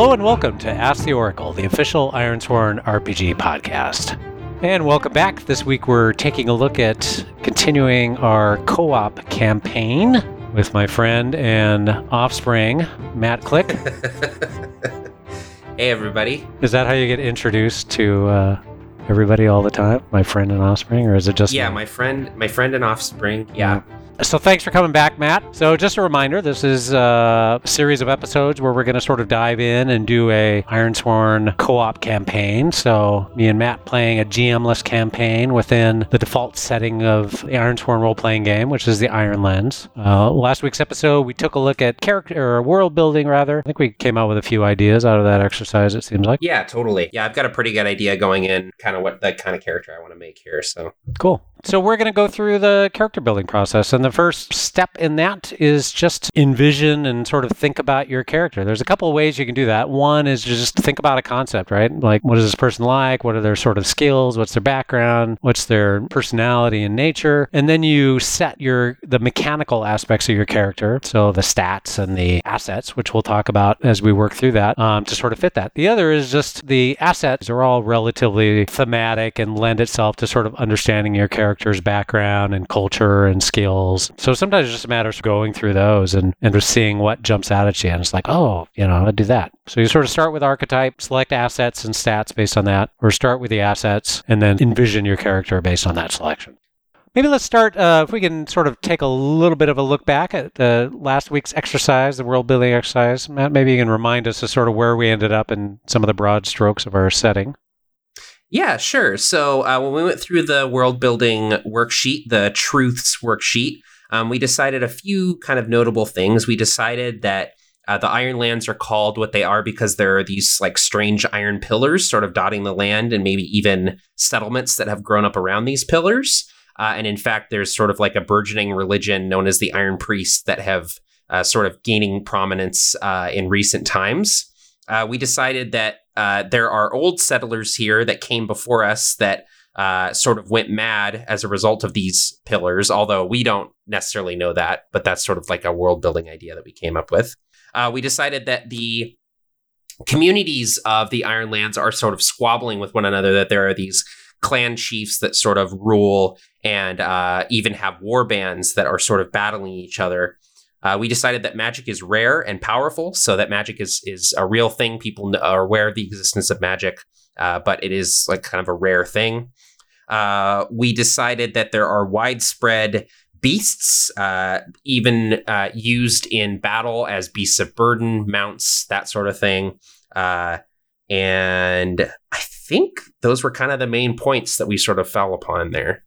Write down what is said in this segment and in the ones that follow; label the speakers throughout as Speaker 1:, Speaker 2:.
Speaker 1: Hello and welcome to Ask the Oracle, the official Ironsworn RPG podcast. And welcome back. This week we're taking a look at continuing our co op campaign with my friend and offspring, Matt Click.
Speaker 2: hey, everybody.
Speaker 1: Is that how you get introduced to uh, everybody all the time? My friend and offspring? Or is it just.
Speaker 2: Yeah, my friend, my friend and offspring. Yeah.
Speaker 1: So thanks for coming back, Matt. So just a reminder, this is a series of episodes where we're going to sort of dive in and do a Ironsworn co-op campaign. So me and Matt playing a GM-less campaign within the default setting of the Ironsworn role-playing game, which is the Iron Lands. Uh, last week's episode, we took a look at character or world building, rather. I think we came out with a few ideas out of that exercise. It seems like.
Speaker 2: Yeah, totally. Yeah, I've got a pretty good idea going in, kind of what the kind of character I want to make here. So
Speaker 1: cool. So we're going to go through the character building process, and the first step in that is just envision and sort of think about your character. There's a couple of ways you can do that. One is just think about a concept, right? Like, what is this person like? What are their sort of skills? What's their background? What's their personality and nature? And then you set your the mechanical aspects of your character, so the stats and the assets, which we'll talk about as we work through that, um, to sort of fit that. The other is just the assets are all relatively thematic and lend itself to sort of understanding your character character's background and culture and skills. So sometimes it just matters going through those and, and just seeing what jumps out at you. And it's like, oh, you know, I'd do that. So you sort of start with archetype, select assets and stats based on that, or start with the assets and then envision your character based on that selection. Maybe let's start, uh, if we can sort of take a little bit of a look back at the last week's exercise, the world building exercise. Matt, maybe you can remind us of sort of where we ended up in some of the broad strokes of our setting.
Speaker 2: Yeah, sure. So uh, when we went through the world building worksheet, the truths worksheet, um, we decided a few kind of notable things. We decided that uh, the iron lands are called what they are because there are these like strange iron pillars sort of dotting the land and maybe even settlements that have grown up around these pillars. Uh, and in fact, there's sort of like a burgeoning religion known as the Iron Priests that have uh, sort of gaining prominence uh, in recent times. Uh, we decided that uh, there are old settlers here that came before us that uh, sort of went mad as a result of these pillars, although we don't necessarily know that, but that's sort of like a world building idea that we came up with. Uh, we decided that the communities of the Iron Lands are sort of squabbling with one another, that there are these clan chiefs that sort of rule and uh, even have war bands that are sort of battling each other. Uh, we decided that magic is rare and powerful, so that magic is is a real thing. People are aware of the existence of magic, uh, but it is like kind of a rare thing. Uh, we decided that there are widespread beasts, uh, even uh, used in battle as beasts of burden, mounts, that sort of thing. Uh, and I think those were kind of the main points that we sort of fell upon there.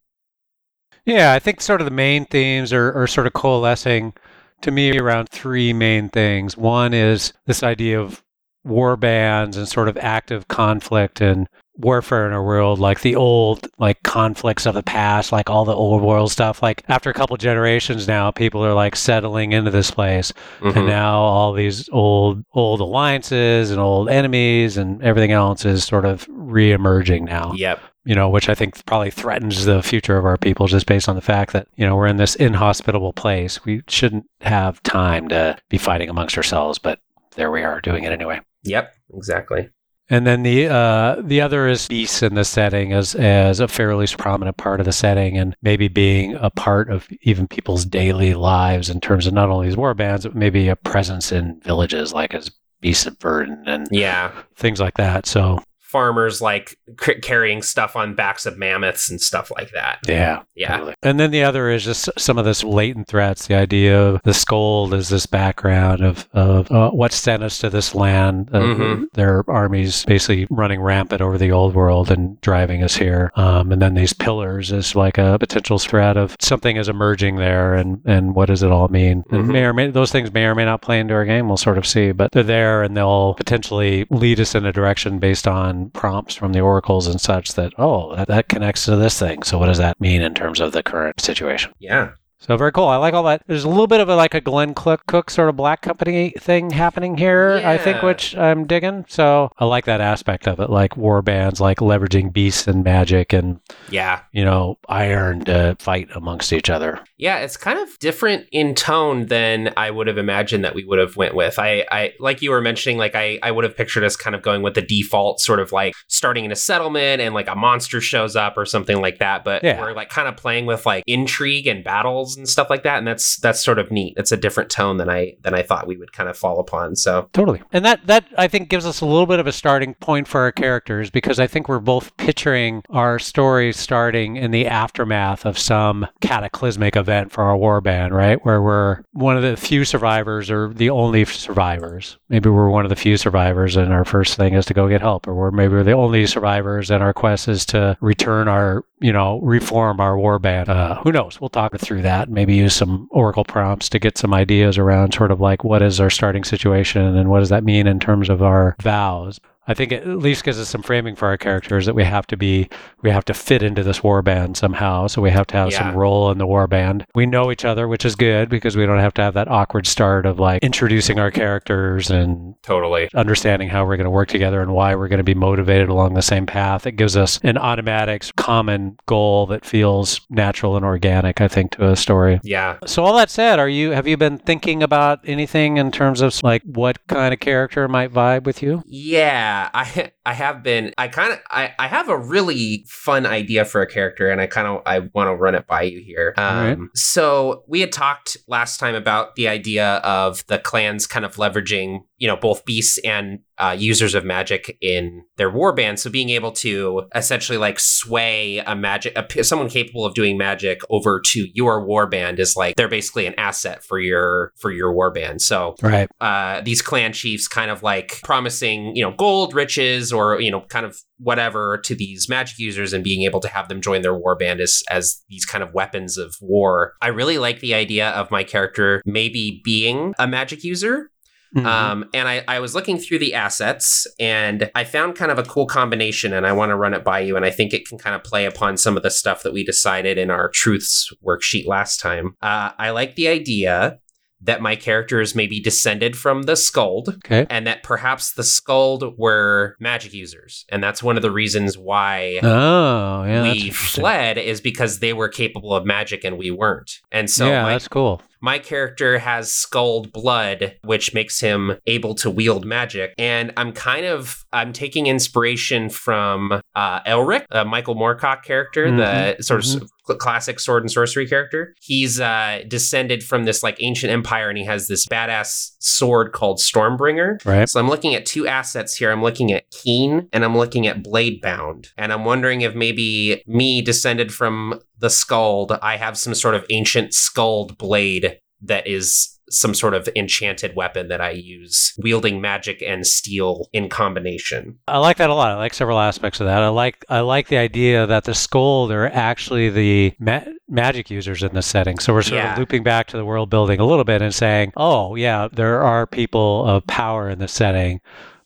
Speaker 1: Yeah, I think sort of the main themes are, are sort of coalescing to me around three main things. One is this idea of war bands and sort of active conflict and warfare in our world, like the old like conflicts of the past, like all the old world stuff. Like after a couple generations now, people are like settling into this place, mm-hmm. and now all these old old alliances and old enemies and everything else is sort of re-emerging now.
Speaker 2: Yep
Speaker 1: you know, which I think probably threatens the future of our people just based on the fact that, you know, we're in this inhospitable place. We shouldn't have time to be fighting amongst ourselves, but there we are doing it anyway.
Speaker 2: Yep, exactly.
Speaker 1: And then the uh, the other is beasts in the setting as as a fairly prominent part of the setting, and maybe being a part of even people's daily lives in terms of not only these war bands, but maybe a presence in villages like as beasts of burden and
Speaker 2: yeah
Speaker 1: things like that. So
Speaker 2: farmers like c- carrying stuff on backs of mammoths and stuff like that.
Speaker 1: Yeah.
Speaker 2: Yeah. Totally.
Speaker 1: And then the other is just some of this latent threats. The idea of the Skald is this background of, of uh, what sent us to this land. Uh, mm-hmm. Their armies basically running rampant over the old world and driving us here. Um, and then these pillars is like a potential threat of something is emerging there and, and what does it all mean? Mm-hmm. And may or may, those things may or may not play into our game. We'll sort of see, but they're there and they'll potentially lead us in a direction based on prompts from the oracles and such that, oh, that, that connects to this thing. So what does that mean in terms of the current situation?
Speaker 2: Yeah.
Speaker 1: So very cool. I like all that. There's a little bit of a, like a Glenn Cook, Cook sort of black company thing happening here, I think, which I'm digging. So I like that aspect of it, like war bands, like leveraging beasts and magic and,
Speaker 2: Yeah.
Speaker 1: you know, iron to fight amongst each other.
Speaker 2: Yeah, it's kind of different in tone than I would have imagined that we would have went with. I, I like you were mentioning, like I, I would have pictured us kind of going with the default sort of like starting in a settlement and like a monster shows up or something like that. But
Speaker 1: Yeah.
Speaker 2: we're like kind of playing with like intrigue and battles and stuff like that, and that's that's sort of neat. It's a different tone than I than I thought we would kind of fall upon. So
Speaker 1: Totally. And that that I think gives us a little bit of a starting point for our characters because I think we're both picturing our story starting in the aftermath of some cataclysmic event for our war band, right? Where we're one of the few survivors or the only survivors. Maybe we're one of the few survivors and our first thing is to go get help or we're maybe we're the only survivors and our quest is to return our, you know, reform our war band. Uh, who knows? We'll talk through that. Maybe use some oracle prompts to get some ideas around sort of like what is our starting situation and what does that mean in terms of our vows. I think it at least gives us some framing for our characters that we have to be, we have to fit into this war band somehow. So we have to have
Speaker 2: Yeah.
Speaker 1: some role in the war band. We know each other, which is good because we don't have to have that awkward start of like introducing our characters and
Speaker 2: totally.
Speaker 1: understanding how we're going to work together and why we're going to be motivated along the same path. It gives us an automatic common goal that feels natural and organic, I think, to a story.
Speaker 2: Yeah.
Speaker 1: So all that said, are you have you been thinking about anything in terms of like what kind of character might vibe with you?
Speaker 2: Yeah, I I have been. I kind of I, I have a really fun idea for a character, and I kind of I want to run it by you here. Um,
Speaker 1: right.
Speaker 2: So we had talked last time about the idea of the clans kind of leveraging you know both beasts and uh, users of magic in their war band. So being able to essentially like sway a magic a, someone capable of doing magic over to your war band is like they're basically an asset for your for your war band. So
Speaker 1: Right.
Speaker 2: uh, these clan chiefs kind of like promising, you know, gold, riches, or you know, kind of whatever to these magic users, and being able to have them join their war band as as these kind of weapons of war. I really like the idea of my character maybe being a magic user.
Speaker 1: Mhm.
Speaker 2: Um, and I, I was looking through the assets and I found kind of a cool combination and I want to run it by you. And I think it can kind of play upon some of the stuff that we decided in our truths worksheet last time. Uh, I like the idea that my character is maybe descended from the Skuld
Speaker 1: okay.
Speaker 2: and that perhaps the Skuld were magic users. And that's one of the reasons why
Speaker 1: Oh, yeah.
Speaker 2: we fled is because they were capable of magic and we weren't. And so
Speaker 1: yeah,
Speaker 2: my
Speaker 1: that's cool.
Speaker 2: my character has skulled blood which makes him able to wield magic and i'm kind of i'm taking inspiration from uh elric a michael moorcock character the sort of s- classic sword and sorcery character he's uh descended from this like ancient empire and he has this badass sword called stormbringer
Speaker 1: Right.
Speaker 2: so I'm looking at two assets here. I'm looking at Keen and I'm looking at Blade Bound. And I'm wondering if maybe me descended from the Skald, I have some sort of ancient Skald blade that is some sort of enchanted weapon that I use, wielding magic and steel in combination.
Speaker 1: I like that a lot. I like several aspects of that. I like I like the idea that the Scold are actually the ma- magic users in this setting. So we're sort
Speaker 2: Yeah.
Speaker 1: of looping back to the world building a little bit and saying, "Oh, yeah, there are people of power in this setting."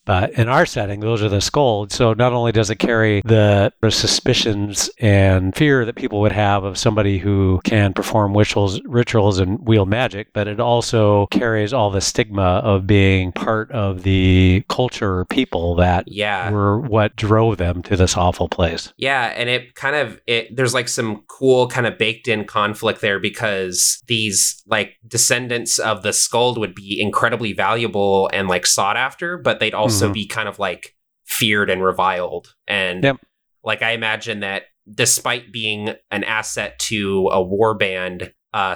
Speaker 1: But in our setting, those are the scolds. So not only does it carry the, suspicions and fear that people would have of somebody who can perform rituals, rituals and wield magic, but it also carries all the stigma of being part of the culture or people that
Speaker 2: Yeah.
Speaker 1: were what drove them to this awful place.
Speaker 2: Yeah, and it kind of it there's like some cool kind of baked in conflict there because these like descendants of the Skuld would be incredibly valuable and like sought after, but they'd also
Speaker 1: Mhm.
Speaker 2: be kind of like feared and reviled. And
Speaker 1: Yep.
Speaker 2: like I imagine that despite being an asset to a war band, uh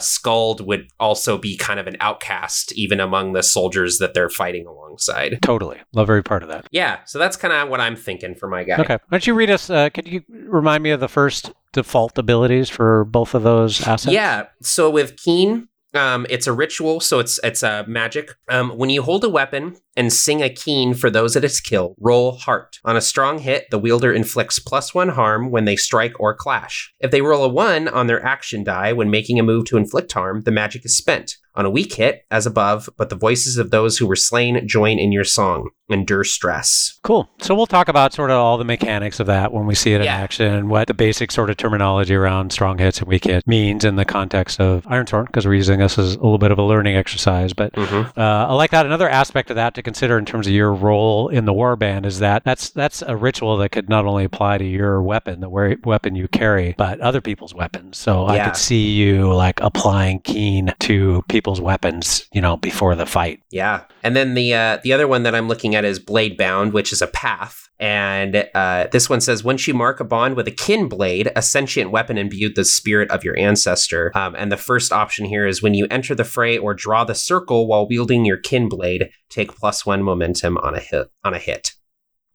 Speaker 2: would also be kind of an outcast even among the soldiers that they're fighting alongside.
Speaker 1: Totally. Love every part of that.
Speaker 2: Yeah, so that's kind of what I'm thinking for my guy.
Speaker 1: Okay. Why don't you read us? Uh, could you remind me of the first default abilities for both of those assets?
Speaker 2: Yeah. So with Keen, um, it's a ritual, so it's it's a magic. Um, when you hold a weapon, and sing a keen for those it its killed. Roll heart. On a strong hit, the wielder inflicts plus one harm when they strike or clash. If they roll a one on their action die when making a move to inflict harm, the magic is spent. On a weak hit, as above, but the voices of those who were slain join in your song. Endure stress.
Speaker 1: Cool. So we'll talk about sort of all the mechanics of that when we see it in
Speaker 2: Yeah.
Speaker 1: action and what the basic sort of terminology around strong hits and weak hits means in the context of Iron Ironsworn, because we're using this as a little bit of a learning exercise. But
Speaker 2: Mm-hmm.
Speaker 1: uh, I like that. Another aspect of that to consider in terms of your role in the warband is that that's that's a ritual that could not only apply to your weapon, the weapon you carry, but other people's weapons. So I could see you like applying keen to people's weapons, you know, before the fight.
Speaker 2: Yeah. And then the uh, the other one that I'm looking at is Blade Bound, which is a path. And uh, this one says once you mark a bond with a kin blade, a sentient weapon imbued the spirit of your ancestor. Um, and the first option here is when you enter the fray or draw the circle while wielding your kin blade, take plus one momentum on a hit. On a hit.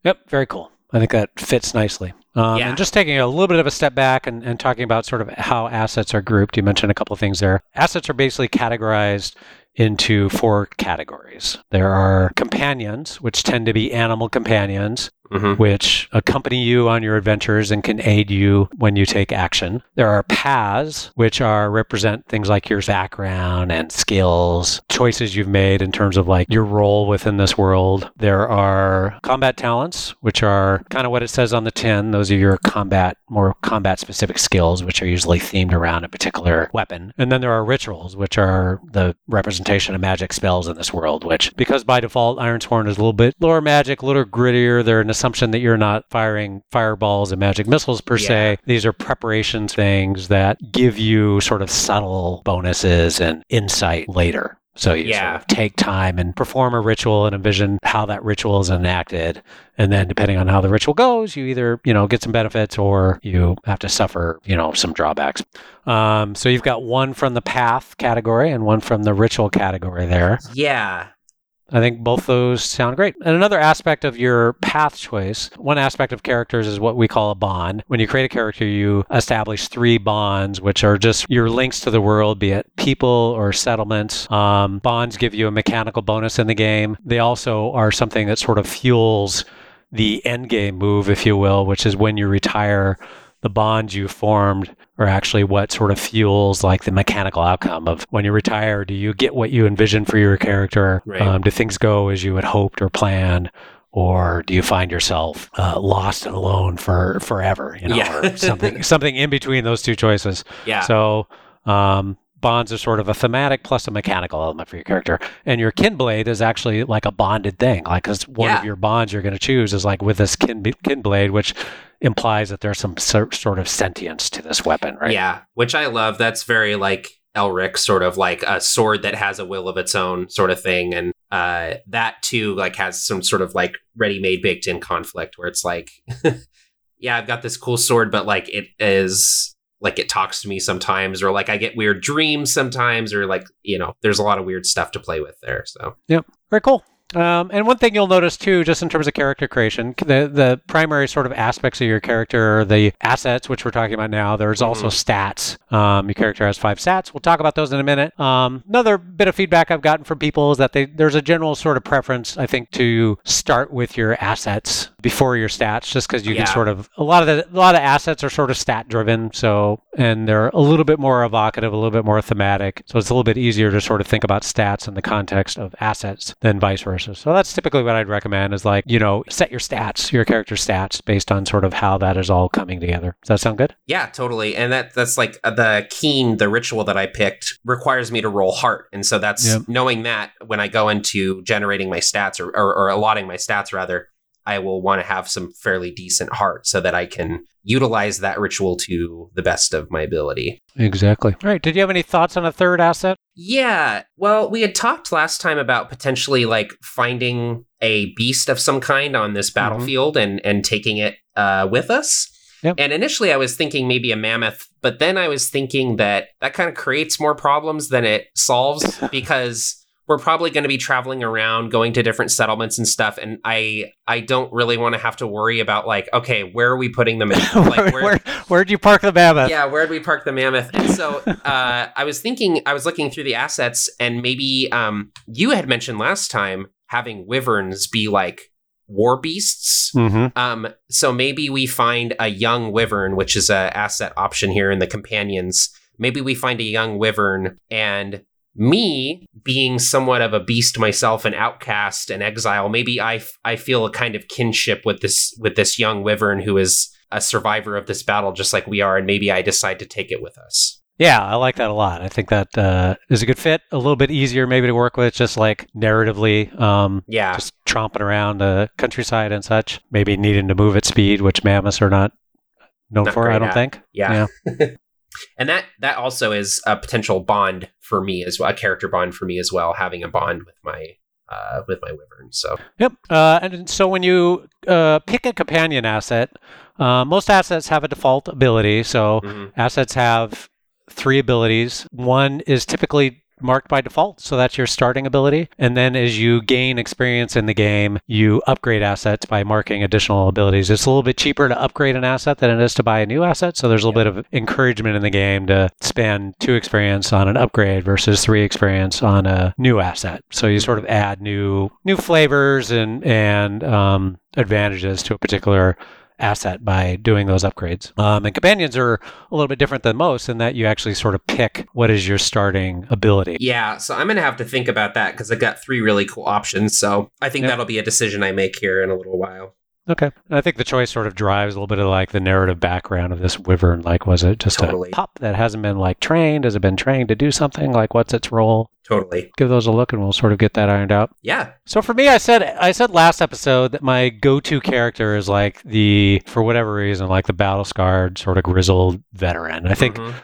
Speaker 1: Yep, very cool. I think that fits nicely. Um,
Speaker 2: Yeah.
Speaker 1: And just taking a little bit of a step back and, and talking about sort of how assets are grouped, you mentioned a couple of things there. Assets are basically categorized into four categories. There are companions, which tend to be animal companions,
Speaker 2: hmm
Speaker 1: which accompany you on your adventures and can aid you when you take action. There are paths, which are represent things like your background and skills, choices you've made in terms of like your role within this world. There are combat talents, which are kind of what it says on the tin. Those are your combat, more combat specific skills, which are usually themed around a particular weapon. And then there are rituals, which are the representation of magic spells in this world, which because by default Ironsworn is a little bit lower magic, a little grittier, they're assumption that you're not firing fireballs and magic missiles per se. These are preparation things that give you sort of subtle bonuses and insight later. So you
Speaker 2: Yeah.
Speaker 1: sort of take time and perform a ritual and envision how that ritual is enacted. And then depending on how the ritual goes, you either, you know, get some benefits or you have to suffer, you know, some drawbacks. Um, so you've got one from the path category and one from the ritual category there.
Speaker 2: Yeah.
Speaker 1: I think both those sound great. And another aspect of your path choice, one aspect of characters is what we call a bond. When you create a character, you establish three bonds, which are just your links to the world, be it people or settlements. Um, bonds give you a mechanical bonus in the game. They also are something that sort of fuels the end game move, if you will, which is when you retire, the bonds you formed are actually what sort of fuels like the mechanical outcome of when you retire. Do you get what you envisioned for your character?
Speaker 2: Right.
Speaker 1: Um, do things go as you had hoped or planned? Or do you find yourself uh, lost and alone for forever? You know,
Speaker 2: Yeah.
Speaker 1: or something something in between those two choices.
Speaker 2: Yeah.
Speaker 1: So um, bonds are sort of a thematic plus a mechanical element for your character, and your kin blade is actually like a bonded thing. Like, because one
Speaker 2: Yeah.
Speaker 1: of your bonds you're going to choose is like with this kin kin blade, which implies that there's some sor- sort of sentience to this weapon, right?
Speaker 2: Yeah, which I love. That's very like Elric, sort of like a sword that has a will of its own, sort of thing. And uh, that too, like, has some sort of like ready-made, baked-in conflict where it's like, yeah, I've got this cool sword, but like it is like it talks to me sometimes, or like I get weird dreams sometimes, or like you know, there's a lot of weird stuff to play with there. So Yeah.
Speaker 1: Very cool. Um, and one thing you'll notice too, just in terms of character creation, the the primary sort of aspects of your character are the assets, which we're talking about now. There's also stats. Um, your character has five stats. We'll talk about those in a minute. Um, another bit of feedback I've gotten from people is that they, there's a general sort of preference, I think, to start with your assets before your stats, just because you
Speaker 2: Yeah.
Speaker 1: can sort of a lot of the a lot of assets are sort of stat driven. So and they're a little bit more evocative, a little bit more thematic. So it's a little bit easier to sort of think about stats in the context of assets than vice versa. So that's typically what I'd recommend is like, you know, set your stats, your character stats based on sort of how that is all coming together. Does that sound good?
Speaker 2: Yeah, totally. And that that's like uh, the keen, the ritual that I picked requires me to roll heart. And so that's
Speaker 1: Yep.
Speaker 2: knowing that when I go into generating my stats or, or, or allotting my stats rather, I will want to have some fairly decent heart so that I can utilize that ritual to the best of my ability.
Speaker 1: Exactly. All right. Did you have any thoughts on a third asset?
Speaker 2: Yeah. Well, we had talked last time about potentially like finding a beast of some kind on this battlefield and and taking it uh, with us.
Speaker 1: Yep.
Speaker 2: And initially, I was thinking maybe a mammoth, but then I was thinking that that kind of creates more problems than it solves because we're probably going to be traveling around, going to different settlements and stuff. And I I don't really want to have to worry about like, okay, where are we putting them? In? Like,
Speaker 1: where, where, where'd you park the mammoth?
Speaker 2: yeah, where'd we park the mammoth? And so uh, I was thinking, I was looking through the assets, and maybe um, you had mentioned last time having wyverns be like war beasts.
Speaker 1: Mm-hmm.
Speaker 2: Um, so maybe we find a young wyvern, which is a asset option here in the companions. Maybe we find a young wyvern and me being somewhat of a beast myself an outcast an exile maybe I, f- I feel a kind of kinship with this with this young wyvern who is a survivor of this battle just like we are and maybe i decide to take it with us
Speaker 1: Yeah, I like that a lot. I think that uh, is a good fit. A little bit easier maybe to work with, just like narratively, um,
Speaker 2: yeah
Speaker 1: just tromping around the countryside and such. Maybe needing to move at speed, which mammoths are not known
Speaker 2: Not
Speaker 1: for. I don't
Speaker 2: at.
Speaker 1: think.
Speaker 2: yeah, and that that also is a potential bond for me as well a character bond for me as well having a bond with my uh with my wyvern so
Speaker 1: Yep. Uh, and so when you uh, pick a companion asset, uh, most assets have a default ability. So
Speaker 2: mhm.
Speaker 1: assets have three abilities. One is typically marked by default, so that's your starting ability. And then as you gain experience in the game, you upgrade assets by marking additional abilities. It's a little bit cheaper to upgrade an asset than it is to buy a new asset, so there's a little bit of encouragement in the game to spend two experience on an upgrade versus three experience on a new asset. So you sort of add new new flavors and and um, advantages to a particular asset by doing those upgrades. Um, and companions are a little bit different than most in that you actually sort of pick what is your starting ability.
Speaker 2: yeah so i'm gonna have to think about that because I've got three really cool options so i think
Speaker 1: Yep.
Speaker 2: that'll be a decision i make here in a little while
Speaker 1: Okay. And I think the choice sort of drives a little bit of like the narrative background of this wyvern. Like, was it just
Speaker 2: Totally.
Speaker 1: a pup that hasn't been like trained? Has it been trained to do something? Like, what's its role?
Speaker 2: totally
Speaker 1: Give those a look and we'll sort of get that ironed out.
Speaker 2: yeah
Speaker 1: So for me, I said I said last episode that my go-to character is like the for whatever reason like the battle scarred sort of grizzled veteran. I think
Speaker 2: Mhm.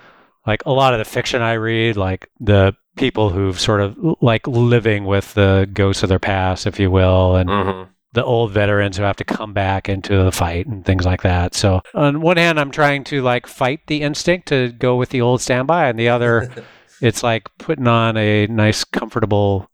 Speaker 1: like a lot of the fiction I read, like the people who've sort of like living with the ghosts of their past, if you will, and
Speaker 2: Mhm.
Speaker 1: The old veterans who have to come back into the fight and things like that. So on one hand, I'm trying to like fight the instinct to go with the old standby, and the other, it's like putting on a nice, comfortable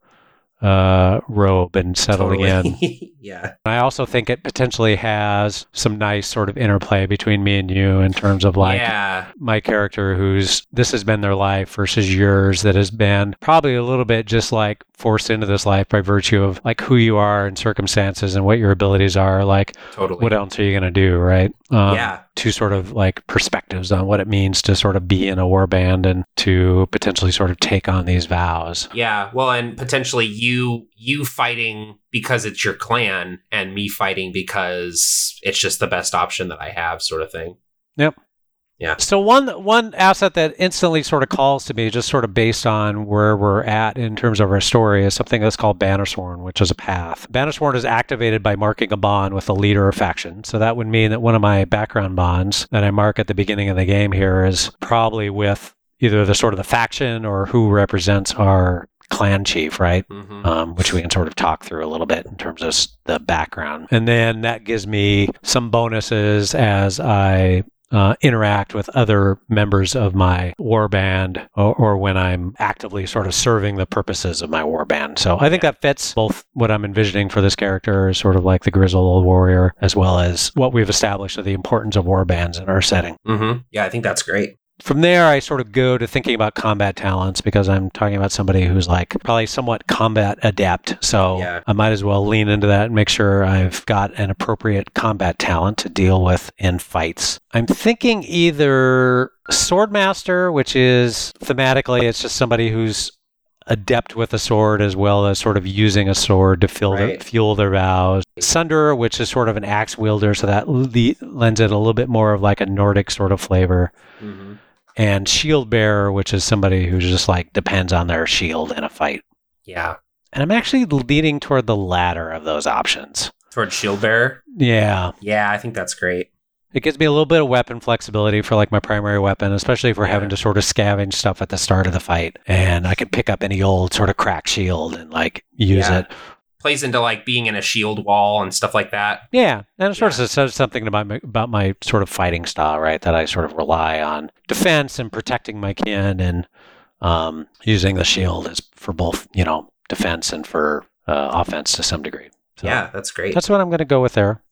Speaker 1: uh, robe and settling in.
Speaker 2: Yeah
Speaker 1: I also think it potentially has some nice sort of interplay between me and you in terms of like
Speaker 2: yeah
Speaker 1: my character who's this has been their life versus yours that has been probably a little bit just like forced into this life by virtue of like who you are and circumstances and what your abilities are like
Speaker 2: totally.
Speaker 1: what else are you going to do right? Um,
Speaker 2: yeah.
Speaker 1: two sort of like perspectives on what it means to sort of be in a war band and to potentially sort of take on these vows.
Speaker 2: Yeah, well, and potentially you you fighting because it's your clan, and me fighting because it's just the best option that I have, sort of thing.
Speaker 1: So one one asset that instantly sort of calls to me, just sort of based on where we're at in terms of our story, is something that's called Bannersworn, which is a path. Bannersworn is activated by marking a bond with a leader or faction. So that would mean that one of my background bonds that I mark at the beginning of the game here is probably with either the sort of the faction or who represents our clan chief, right?
Speaker 2: hmm
Speaker 1: um, which we can sort of talk through a little bit in terms of the background. And then that gives me some bonuses as I uh, interact with other members of my war band or, or when I'm actively sort of serving the purposes of my war band. So I think that fits both what I'm envisioning for this character sort of like the grizzled old warrior, as well as what we've established of the importance of war bands in our setting
Speaker 2: Mm-hmm. Yeah, I think that's great.
Speaker 1: From there, I sort of go to thinking about combat talents because I'm talking about somebody who's like probably somewhat combat adept. So
Speaker 2: Yeah.
Speaker 1: I might as well lean into that and make sure I've got an appropriate combat talent to deal with in fights. I'm thinking either Swordmaster, which is thematically, it's just somebody who's adept with a sword as well as sort of using a sword to fill
Speaker 2: Right.
Speaker 1: fuel their vows. Sunderer, which is sort of an axe wielder, so that le- lends it a little bit more of like a Nordic sort of flavor
Speaker 2: hmm
Speaker 1: and shield bearer, which is somebody who just like depends on their shield in a fight.
Speaker 2: Yeah,
Speaker 1: And I'm actually leaning toward the latter of those options.
Speaker 2: towards shield bearer.
Speaker 1: Yeah,
Speaker 2: Yeah, I think that's great.
Speaker 1: it gives me a little bit of weapon flexibility for like my primary weapon, especially if we're
Speaker 2: Yeah.
Speaker 1: having to sort of scavenge stuff at the start of the fight. And I can pick up any old sort of crack shield and like use
Speaker 2: Yeah.
Speaker 1: it.
Speaker 2: Plays into like being in a shield wall and stuff like that.
Speaker 1: Yeah, and it sort
Speaker 2: Yeah.
Speaker 1: of says something about my, about my sort of fighting style, right? That I sort of rely on defense and protecting my kin, and um, using the shield is for both, you know, defense and for uh, offense to some degree. So
Speaker 2: yeah, that's great.
Speaker 1: that's what I'm going to go with there.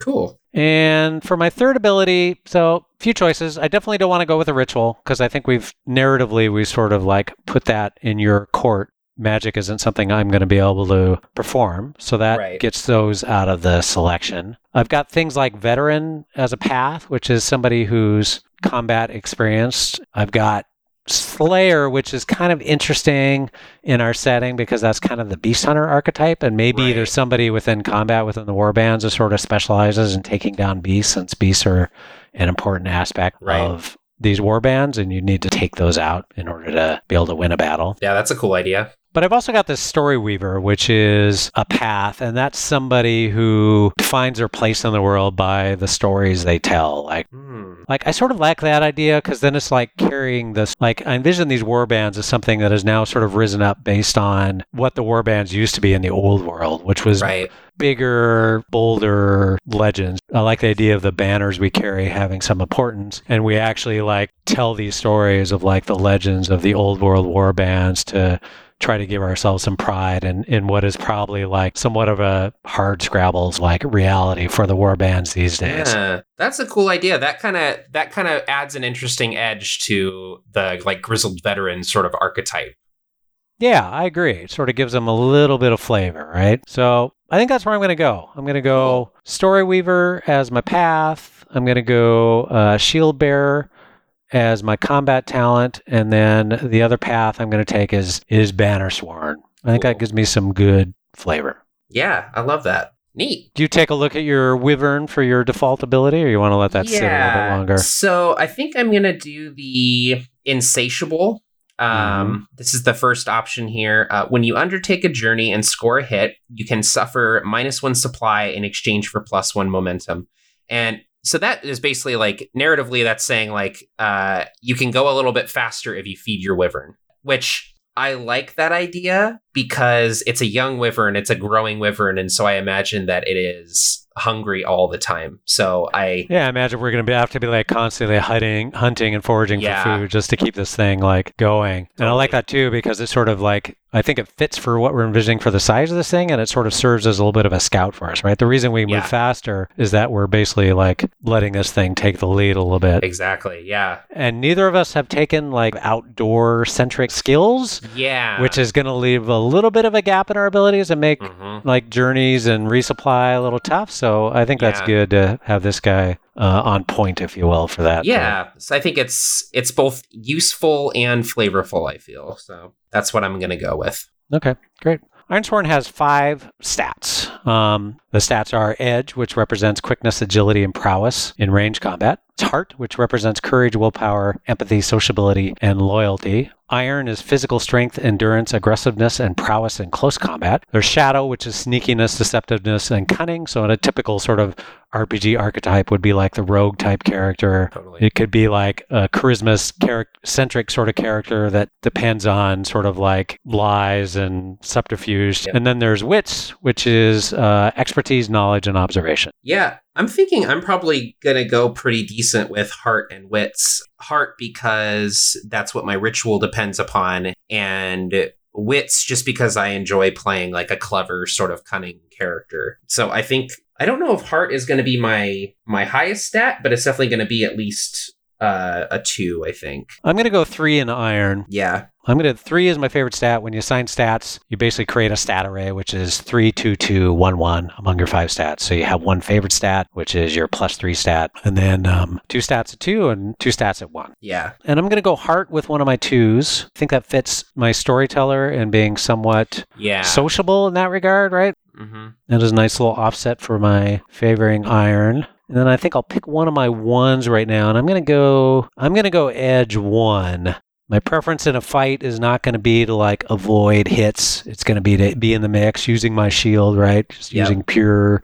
Speaker 2: cool.
Speaker 1: And for my third ability, so few choices. I definitely don't want to go with a ritual because I think we've narratively we sort of like put that in your court magic isn't something I'm going to be able to perform. So that
Speaker 2: Right.
Speaker 1: gets those out of the selection. I've got things like veteran as a path, which is somebody who's combat experienced. I've got Slayer, which is kind of interesting in our setting because that's kind of the beast hunter archetype. And maybe
Speaker 2: Right.
Speaker 1: there's somebody within combat within the war bands who sort of specializes in taking down beasts, since beasts are an important aspect
Speaker 2: Right.
Speaker 1: of these war bands, and you need to take those out in order to be able to win a battle.
Speaker 2: Yeah, that's a cool idea.
Speaker 1: But I've also got this story weaver, which is a path, and that's somebody who finds their place in the world by the stories they tell. Like,
Speaker 2: Hmm.
Speaker 1: like I sort of like that idea because then it's like carrying this. Like I envision these war bands as something that has now sort of risen up based on what the war bands used to be in the old world, which was
Speaker 2: Right.
Speaker 1: bigger, bolder legends. I like the idea of the banners we carry having some importance, and we actually like tell these stories of like the legends of the old world war bands to try to give ourselves some pride in, in what is probably like somewhat of a hard scrabbles like reality for the war bands these days.
Speaker 2: Yeah, that's a cool idea. That kind of that kind of adds an interesting edge to the like grizzled veteran sort of archetype.
Speaker 1: Yeah, I agree. It sort of gives them a little bit of flavor, right? So I think that's where I'm going to go. I'm going to go Story Weaver as my path. I'm going to go uh, Shield Bearer as my combat talent, and then the other path I'm going to take is is Banner Sworn. I think
Speaker 2: Cool.
Speaker 1: that gives me some good flavor.
Speaker 2: Yeah, I love that. Neat.
Speaker 1: Do you take a look at your Wyvern for your default ability, or you want to let that sit a little bit longer?
Speaker 2: So I think I'm gonna do the insatiable. Um,
Speaker 1: Mm-hmm.
Speaker 2: This is the first option here. Uh, when you undertake a journey and score a hit, you can suffer minus one supply in exchange for plus one momentum. And so that is basically like narratively, that's saying like uh, you can go a little bit faster if you feed your wyvern, which I like that idea because it's a young wyvern, it's a growing wyvern, and so I imagine that it is hungry all the time. So I
Speaker 1: Yeah, I imagine we're going to be have to be like constantly hunting, hunting and foraging
Speaker 2: Yeah.
Speaker 1: for food just to keep this thing like going. And I like that too because it's sort of like I think it fits for what we're envisioning for the size of this thing, and it sort of serves as a little bit of a scout for us, right? The reason we move
Speaker 2: Yeah.
Speaker 1: faster is that we're basically like letting this thing take the lead a little bit.
Speaker 2: exactly, yeah,
Speaker 1: And neither of us have taken like outdoor centric skills,
Speaker 2: yeah,
Speaker 1: which is going to leave a little bit of a gap in our abilities and make
Speaker 2: Mhm.
Speaker 1: like journeys and resupply a little tough. So I think that's good to have this guy uh, on point, if you will, for that.
Speaker 2: yeah. So I think it's it's both useful and flavorful. I feel so. That's what I'm gonna go with.
Speaker 1: Okay, great. Ironsworn has five stats. Um, the stats are Edge, which represents quickness, agility, and prowess in range combat. It's Heart, which represents courage, willpower, empathy, sociability, and loyalty. Iron is physical strength, endurance, aggressiveness, and prowess in close combat. There's Shadow, which is sneakiness, deceptiveness, and cunning. So, in a typical sort of RPG archetype, would be like the rogue type character.
Speaker 2: Totally.
Speaker 1: It could be like a charisma centric sort of character that depends on sort of like lies and subterfuge.
Speaker 2: Yep.
Speaker 1: And then there's wits, which is uh, expertise, knowledge, and observation.
Speaker 2: Yeah, I'm thinking I'm probably gonna go pretty decent with heart and wits. Heart because that's what my ritual depends upon, and wits just because I enjoy playing like a clever sort of cunning character. So I think I don't know if heart is gonna be my my highest stat, but it's definitely gonna be at least uh, a two. I think.
Speaker 1: I'm going to go three in iron.
Speaker 2: Yeah.
Speaker 1: I'm going to three is my favorite stat. When you assign stats, you basically create a stat array, which is three, two, two, one, one among your five stats. So you have one favorite stat, which is your plus three stat, and then um, two stats at two and two stats at one.
Speaker 2: Yeah.
Speaker 1: And I'm going to go heart with one of my twos. I think that fits my storyteller and being somewhat
Speaker 2: Yeah.
Speaker 1: sociable in that regard, right?
Speaker 2: Mm-hmm.
Speaker 1: That is a nice little offset for my favoring iron. And then I think I'll pick one of my ones right now, and I'm gonna go. I'm gonna go edge one. My preference in a fight is not going to be to like avoid hits. It's going to be to be in the mix, using my shield, right? Just
Speaker 2: Yep.
Speaker 1: using pure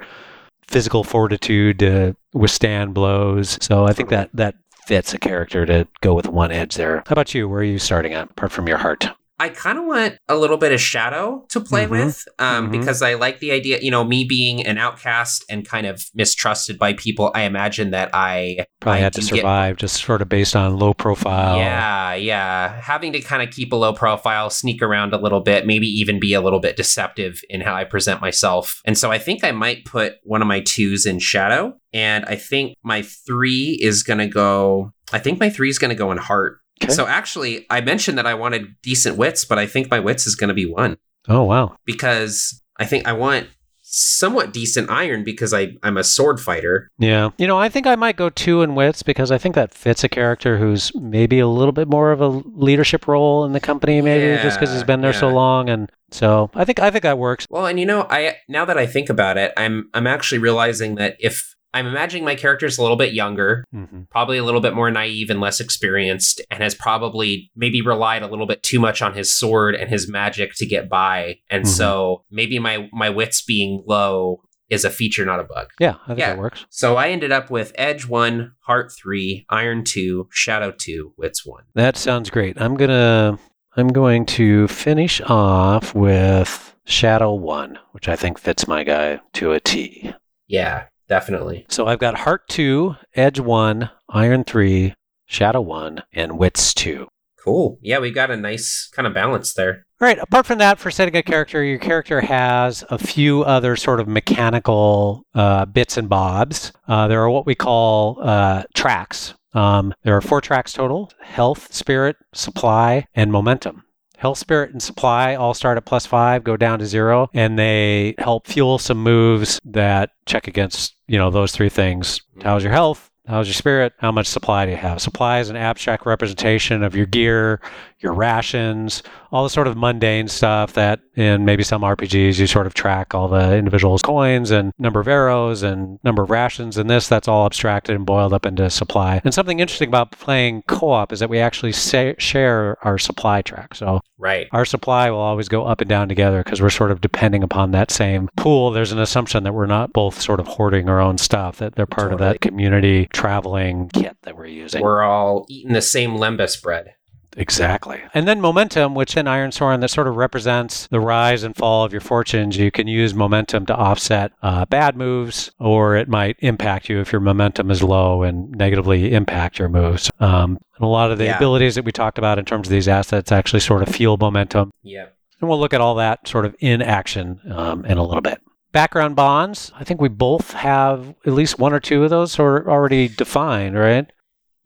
Speaker 1: physical fortitude to withstand blows. So I think that that fits a character to go with one edge there. How about you? Where are you starting at, apart from your heart?
Speaker 2: I kind of want a little bit of shadow to play
Speaker 1: Mhm.
Speaker 2: with um,
Speaker 1: Mhm.
Speaker 2: because I like the idea, you know, me being an outcast and kind of mistrusted by people. I imagine that I
Speaker 1: Probably
Speaker 2: I
Speaker 1: had to
Speaker 2: can get-
Speaker 1: survive, just sort of based on low profile.
Speaker 2: Yeah, yeah. Having to kind of keep a low profile, sneak around a little bit, maybe even be a little bit deceptive in how I present myself. And so I think I might put one of my twos in shadow. And I think my three is going to go, I think my three is going to go in heart
Speaker 1: Okay.
Speaker 2: So actually, I mentioned that I wanted decent wits, but I think my wits is going to be one
Speaker 1: oh wow.
Speaker 2: because I think I want somewhat decent iron because I I'm a sword fighter.
Speaker 1: Yeah. You know, I think I might go two in wits because I think that fits a character who's maybe a little bit more of a leadership role in the company, maybe just because he's been there so long. And so I think I think that works.
Speaker 2: Well, and you know, I now that I think about it, I'm I'm actually realizing that if I'm imagining my character's a little bit younger,
Speaker 1: hmm
Speaker 2: probably a little bit more naive and less experienced, and has probably maybe relied a little bit too much on his sword and his magic to get by. And
Speaker 1: Mhm.
Speaker 2: so maybe my my wits being low is a feature, not a bug.
Speaker 1: Yeah, I think
Speaker 2: Yeah.
Speaker 1: that works.
Speaker 2: So I ended up with Edge one, Heart three, Iron two, Shadow two, Wits one.
Speaker 1: That sounds great. I'm gonna I'm going to finish off with Shadow One, which I think fits my guy to a T.
Speaker 2: Yeah, definitely.
Speaker 1: So I've got Heart Two, Edge One, Iron Three, Shadow One, and Wits Two.
Speaker 2: Cool. Yeah, we got a nice kind of balance there.
Speaker 1: All right. Apart from that, for setting a character, your character has a few other sort of mechanical uh, bits and bobs. Uh, there are what we call uh, tracks. Um, there are four tracks total: health, spirit, supply, and momentum. Health, spirit, and supply all start at plus five, go down to zero, and they help fuel some moves that check against you know those three things. How's your health? How's your spirit? How much supply do you have? Supply is an abstract representation of your gear, your rations, all the sort of mundane stuff that in maybe some RPGs you sort of track all the individuals' coins and number of arrows and number of rations. And this, that's all abstracted and boiled up into supply. And something interesting about playing co-op is that we actually sa- share our supply track. So
Speaker 2: Right.
Speaker 1: our supply will always go up and down together because we're sort of depending upon that same pool. There's an assumption that we're not both sort of hoarding our own stuff, that they're part of that community traveling kit that we're using.
Speaker 2: We're all eating the same lembas bread.
Speaker 1: Exactly. And then momentum, which in Ironsworn that sort of represents the rise and fall of your fortunes. You can use momentum to offset uh, bad moves, or it might impact you if your momentum is low and negatively impact your moves. Um, and a lot of the
Speaker 2: Yeah.
Speaker 1: abilities that we talked about in terms of these assets actually sort of fuel momentum.
Speaker 2: Yeah.
Speaker 1: And we'll look at all that sort of in action um, in a little bit. Background bonds, I think we both have at least one or two of those sort of already defined, right?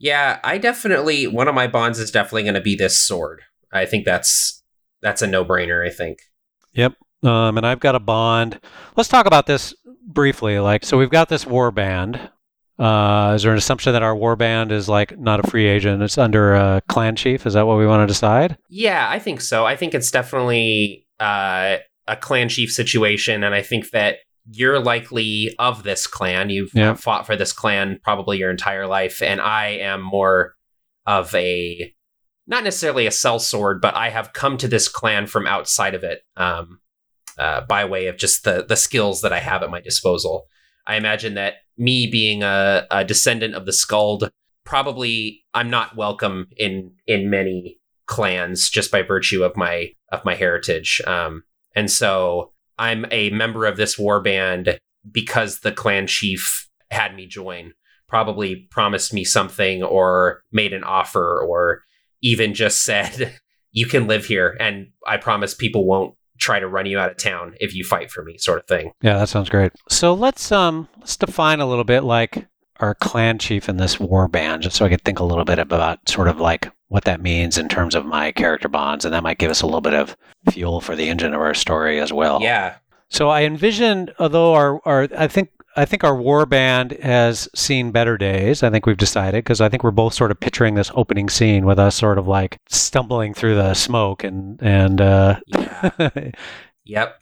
Speaker 2: Yeah, I definitely one of my bonds is definitely going to be this sword. I think that's that's a no-brainer, I think. Yep.
Speaker 1: Um, and I've got a bond. Let's talk about this briefly. Like, so we've got this war band. Uh, is there an assumption that our war band is like not a free agent? It's under a clan chief. Is that what we want to decide?
Speaker 2: Yeah, I think so. I think it's definitely uh, a clan chief situation, and I think that you're likely of this clan. You've fought for this clan probably your entire life, and I am more of a not necessarily a sellsword, but I have come to this clan from outside of it, um, uh, by way of just the the skills that I have at my disposal. I imagine that me being a, a descendant of the Skald, probably I'm not welcome in in many clans just by virtue of my of my heritage. Um, and so I'm a member of this war band because the clan chief had me join. Probably promised me something or made an offer or even just said, you can live here and I promise people won't try to run you out of town if you fight for me, sort of thing.
Speaker 1: Yeah, that sounds great. So let's um let's define a little bit like our clan chief in this war band, just so I could think a little bit about sort of like what that means in terms of my character bonds, and that might give us a little bit of fuel for the engine of our story as well.
Speaker 2: Yeah.
Speaker 1: So I envision, although our, our I think I think our war band has seen better days. I think we've decided because I think we're both sort of picturing this opening scene with us sort of like stumbling through the smoke and and uh,
Speaker 2: Yeah. yep.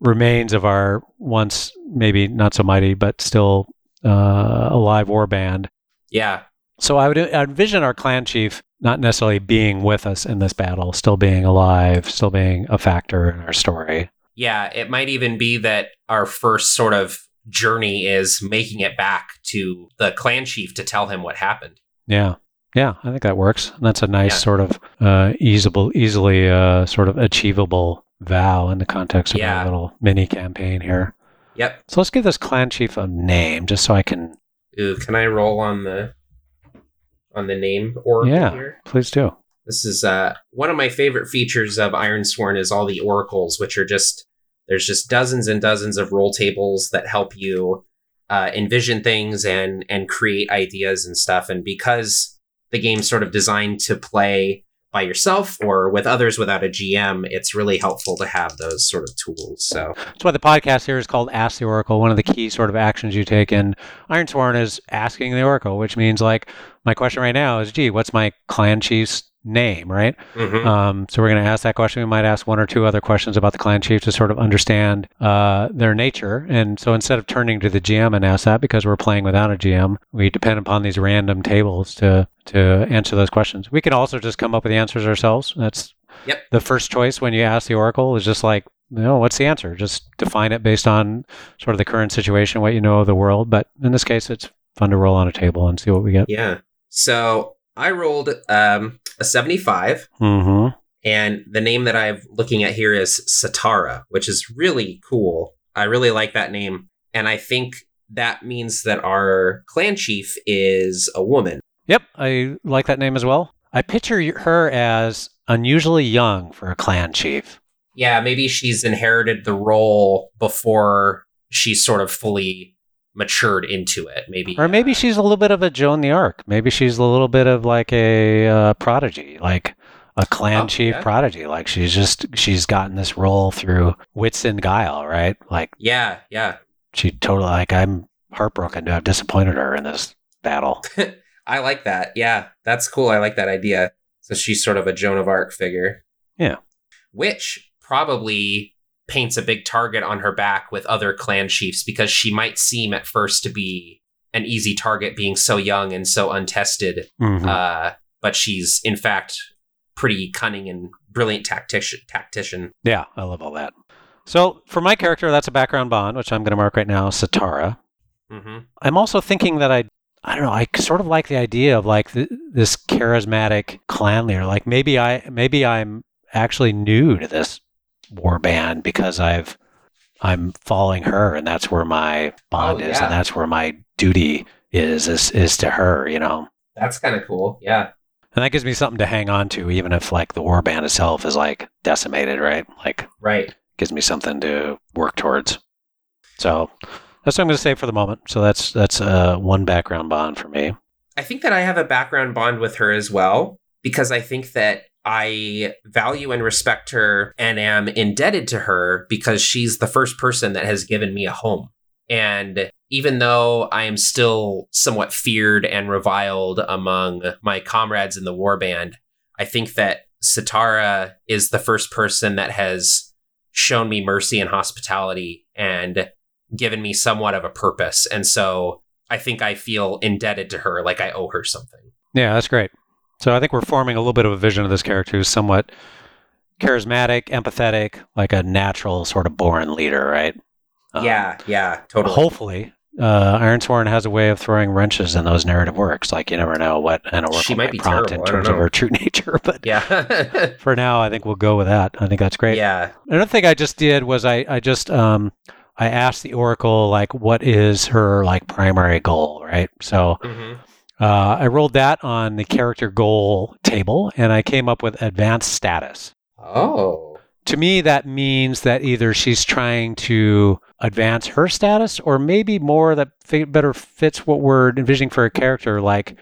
Speaker 1: remains of our once maybe not so mighty but still uh, alive war band.
Speaker 2: Yeah.
Speaker 1: So I would I envision our clan chief not necessarily being with us in this battle, still being alive, still being a factor in our story.
Speaker 2: Yeah. It might even be that our first sort of journey is making it back to the clan chief to tell him what happened.
Speaker 1: Yeah. Yeah, I think that works. And that's a nice
Speaker 2: Yeah.
Speaker 1: sort of uh, easable, easily uh, sort of achievable vow in the context of
Speaker 2: Yeah.
Speaker 1: our little mini campaign here.
Speaker 2: Yep.
Speaker 1: So let's give this clan chief a name, just so I can.
Speaker 2: Ooh, can I roll on the on the name oracle
Speaker 1: Yeah.
Speaker 2: here?
Speaker 1: Please do.
Speaker 2: This is uh, one of my favorite features of Ironsworn is all the oracles, which are just there's just dozens and dozens of roll tables that help you uh, envision things and and create ideas and stuff. And because the game's sort of designed to play by yourself or with others without a GM, it's really helpful to have those sort of tools. So
Speaker 1: that's why the podcast here is called Ask the Oracle. One of the key sort of actions you take in Ironsworn is asking the Oracle, which means like my question right now is, gee, what's my clan chief's name, right? Mm-hmm. Um, so we're going to ask that question. We might ask one or two other questions about the clan chief to sort of understand uh, their nature. And so instead of turning to the GM and ask that, because we're playing without a GM, we depend upon these random tables to to answer those questions. We can also just come up with the answers ourselves. That's
Speaker 2: yep.
Speaker 1: the first choice when you ask the oracle is just like you know, what's the answer? Just define it based on sort of the current situation, what you know of the world. But in this case, it's fun to roll on a table and see what we get.
Speaker 2: Yeah. So I rolled um, a 75.
Speaker 1: Mm-hmm.
Speaker 2: And the name that I'm looking at here is Satara, which is really cool. I really like that name. And I think that means that our clan chief is a woman.
Speaker 1: Yep, I like that name as well. I picture her as unusually young for a clan chief.
Speaker 2: Yeah, maybe she's inherited the role before she's sort of fully matured into it. Maybe,
Speaker 1: or maybe she's a little bit of a Joan the Arc. Maybe she's a little bit of like a uh, prodigy, like a clan oh, chief yeah. prodigy. Like she's just she's gotten this role through wits and guile, right? Like
Speaker 2: yeah, yeah.
Speaker 1: She totally like I'm heartbroken to have disappointed her in this battle.
Speaker 2: I like that. Yeah, that's cool. I like that idea. So she's sort of a Joan of Arc figure.
Speaker 1: Yeah.
Speaker 2: Which probably paints a big target on her back with other clan chiefs because she might seem at first to be an easy target being so young and so untested. Mm-hmm. Uh, but she's in fact pretty cunning and brilliant tactician. Tactician.
Speaker 1: Yeah, I love all that. So for my character, that's a background bond, which I'm going to mark right now, Satara.
Speaker 2: Mm-hmm.
Speaker 1: I'm also thinking that I I don't know. I sort of like the idea of like th- this charismatic clan leader. Like maybe I maybe I'm actually new to this war band because I've I'm following her, and that's where my bond oh, is, and that's where my duty is is is to her. You know.
Speaker 2: That's kind of cool. Yeah.
Speaker 1: And that gives me something to hang on to, even if like the war band itself is like decimated, right? Like,
Speaker 2: right.
Speaker 1: Gives me something to work towards. So that's what I'm going to say for the moment. So that's that's uh, one background bond for me.
Speaker 2: I think that I have a background bond with her as well because I think that I value and respect her and am indebted to her because she's the first person that has given me a home. And even though I am still somewhat feared and reviled among my comrades in the warband, I think that Satara is the first person that has shown me mercy and hospitality and given me somewhat of a purpose. And so I think I feel indebted to her, like I owe her something.
Speaker 1: Yeah, that's great. So I think we're forming a little bit of a vision of this character who's somewhat charismatic, empathetic, like a natural sort of born leader, right?
Speaker 2: Um, yeah, yeah, totally.
Speaker 1: Hopefully, uh, Ironsworn has a way of throwing wrenches in those narrative works. Like you never know what an oracle
Speaker 2: she might,
Speaker 1: might
Speaker 2: be
Speaker 1: prompt
Speaker 2: terrible.
Speaker 1: in terms of her true nature. But
Speaker 2: yeah,
Speaker 1: for now, I think we'll go with that. I think that's great.
Speaker 2: Yeah.
Speaker 1: Another thing I just did was I I just um I asked the oracle like what is her like primary goal, right? So. Mm-hmm. Uh, I rolled that on the character goal table and I came up with advanced status.
Speaker 2: Oh.
Speaker 1: To me, that means that either she's trying to advance her status or maybe more that better fits what we're envisioning for a character, like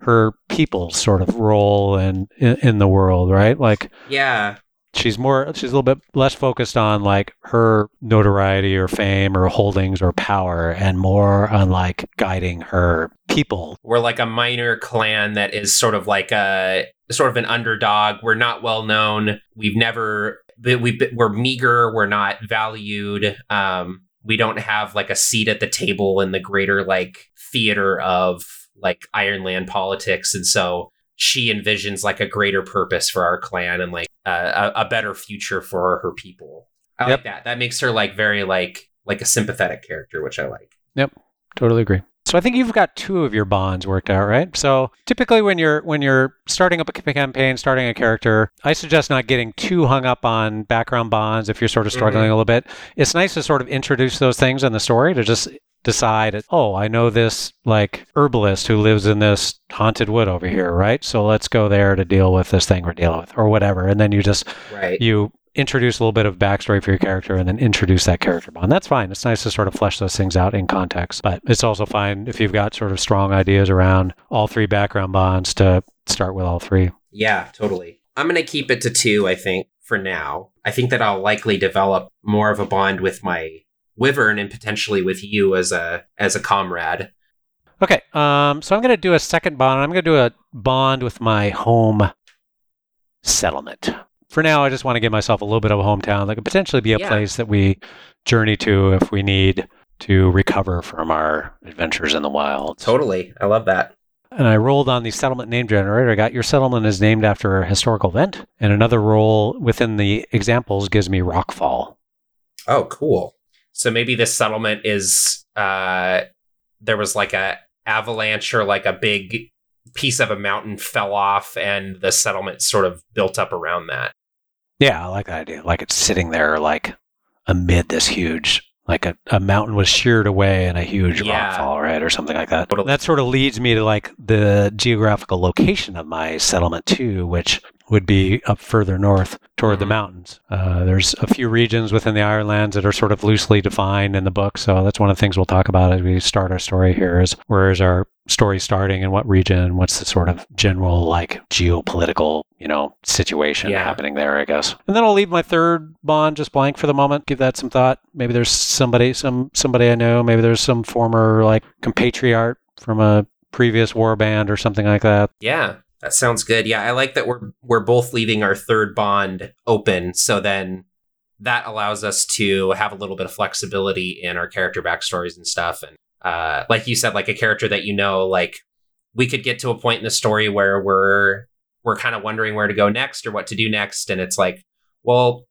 Speaker 1: her people sort of role in, in, in the world, right? Like,
Speaker 2: yeah
Speaker 1: she's more she's a little bit less focused on like her notoriety or fame or holdings or power and more on like guiding her people.
Speaker 2: We're like a minor clan that is sort of like a sort of an underdog. We're not well known. We've never we we're meager. We're not valued. Um we don't have like a seat at the table in the greater like theater of like ironland politics. And so she envisions like a greater purpose for our clan and like uh, a, a, better future for her people. I yep. like that. That makes her like very like like a sympathetic character, which I like.
Speaker 1: Yep, totally agree. So I think you've got two of your bonds worked out, right? So typically when you're when you're starting up a campaign, starting a character, I suggest not getting too hung up on background bonds if you're sort of struggling mm-hmm. a little bit. It's nice to sort of introduce those things in the story to just decide, oh, I know this like herbalist who lives in this haunted wood over here, right? So let's go there to deal with this thing we're dealing with, or whatever. And then you just
Speaker 2: right.
Speaker 1: you introduce a little bit of backstory for your character and then introduce that character bond. That's fine. It's nice to sort of flesh those things out in context. But it's also fine if you've got sort of strong ideas around all three background bonds to start with all three.
Speaker 2: Yeah, totally. I'm going to keep it to two, I think, for now. I think that I'll likely develop more of a bond with my wyvern and potentially with you as a as a comrade.
Speaker 1: Okay, um, so I'm going to do a second bond. I'm going to do a bond with my home settlement. For now, I just want to give myself a little bit of a hometown that could potentially be a
Speaker 2: Yeah.
Speaker 1: place that we journey to if we need to recover from our adventures in the wild.
Speaker 2: Totally. I love that.
Speaker 1: And I rolled on the settlement name generator. I got your settlement is named after a historical event, and another roll within the examples gives me rockfall.
Speaker 2: Oh, cool. So maybe this settlement is uh there was like a avalanche or like a big piece of a mountain fell off and the settlement sort of built up around that.
Speaker 1: Yeah, I like that idea. Like it's sitting there, like amid this huge, like a, a mountain was sheared away and a huge
Speaker 2: Yeah.
Speaker 1: rockfall, right, or something like that. That sort of leads me to like the geographical location of my settlement too, which would be up further north toward the
Speaker 2: Mhm.
Speaker 1: mountains. Uh, there's a few regions within the Ironlands that are sort of loosely defined in the book, so that's one of the things we'll talk about as we start our story here. Is where is our story starting and what region? What's the sort of general like geopolitical, you know, situation
Speaker 2: Yeah.
Speaker 1: happening there? I guess. And then I'll leave my third bond just blank for the moment. Give that some thought. Maybe there's somebody, some somebody I know. Maybe there's some former like compatriot from a previous war band or something like that.
Speaker 2: Yeah, that sounds good. Yeah, I like that we're we're both leaving our third bond open so then that allows us to have a little bit of flexibility in our character backstories and stuff and uh like you said like a character that you know like we could get to a point in the story where we're we're kind of wondering where to go next or what to do next and it's like well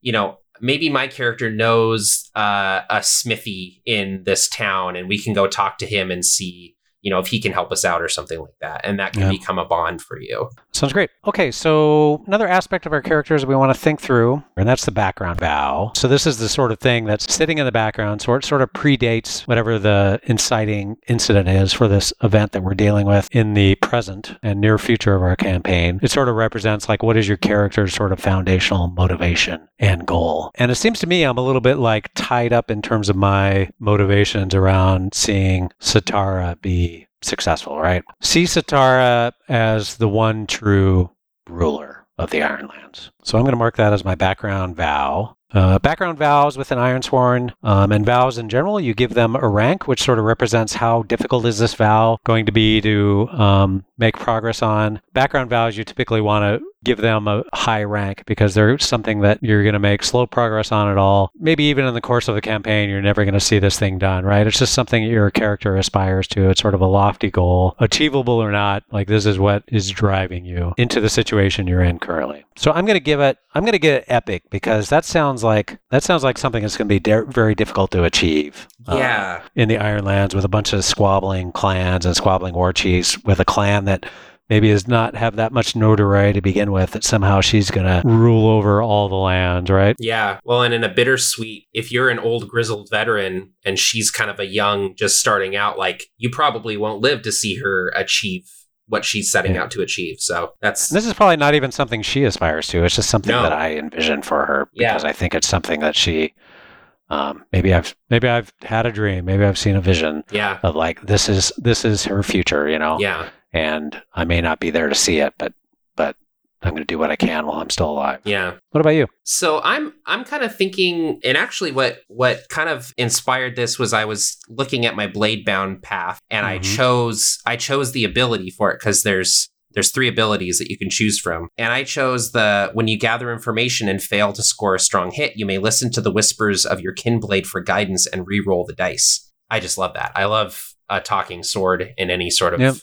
Speaker 2: you know maybe my character knows uh, a smithy in this town and we can go talk to him and see you know if he can help us out or something like that and that can
Speaker 1: Yeah.
Speaker 2: become a bond for you
Speaker 1: Sounds great. Okay, so another aspect of our characters we want to think through, and that's the background vow. So this is the sort of thing that's sitting in the background, sort sort of predates whatever the inciting incident is for this event that we're dealing with in the present and near future of our campaign. It sort of represents like what is your character's sort of foundational motivation and goal. And it seems to me I'm a little bit like tied up in terms of my motivations around seeing Satara be successful, right? See Satara as the one true ruler of the Ironlands. So I'm going to mark that as my background vow. Uh, background vows with within Ironsworn um, and vows in general, you give them a rank, which sort of represents how difficult is this vow going to be to um, make progress on. Background vows, you typically want to give them a high rank because they're something that you're going to make slow progress on at all. Maybe even in the course of the campaign, you're never going to see this thing done, right? It's just something your character aspires to. It's sort of a lofty goal, achievable or not. Like this is what is driving you into the situation you're in currently. So I'm going to give it. I'm going to give it epic because that sounds like that sounds like something that's going to be de- very difficult to achieve. uh,
Speaker 2: yeah
Speaker 1: in the Ironlands with a bunch of squabbling clans and squabbling war chiefs with a clan that maybe is not have that much notoriety to begin with that somehow she's going to rule over all the land, right?
Speaker 2: yeah well and in a bittersweet if you're an old grizzled veteran and she's kind of a young just starting out like you probably won't live to see her achieve what she's setting
Speaker 1: Yeah.
Speaker 2: out to achieve so that's
Speaker 1: This is probably not even something she aspires to. It's just something
Speaker 2: No.
Speaker 1: that I envision for her
Speaker 2: Yeah.
Speaker 1: because I think it's something that she um, maybe I've maybe I've had a dream, maybe I've seen a vision
Speaker 2: yeah
Speaker 1: of like this is this is her future, you know.
Speaker 2: yeah
Speaker 1: And I may not be there to see it, but but I'm going to do what I can while I'm still alive.
Speaker 2: yeah
Speaker 1: What about you?
Speaker 2: So I'm I'm kind of thinking, and actually, what what kind of inspired this was I was looking at my blade bound path, and I
Speaker 1: Mhm.
Speaker 2: chose I chose the ability for it because there's there's three abilities that you can choose from, and I chose the when you gather information and fail to score a strong hit, you may listen to the whispers of your kin blade for guidance and re-roll the dice. I just love that. I love a talking sword in any sort of
Speaker 1: Yep.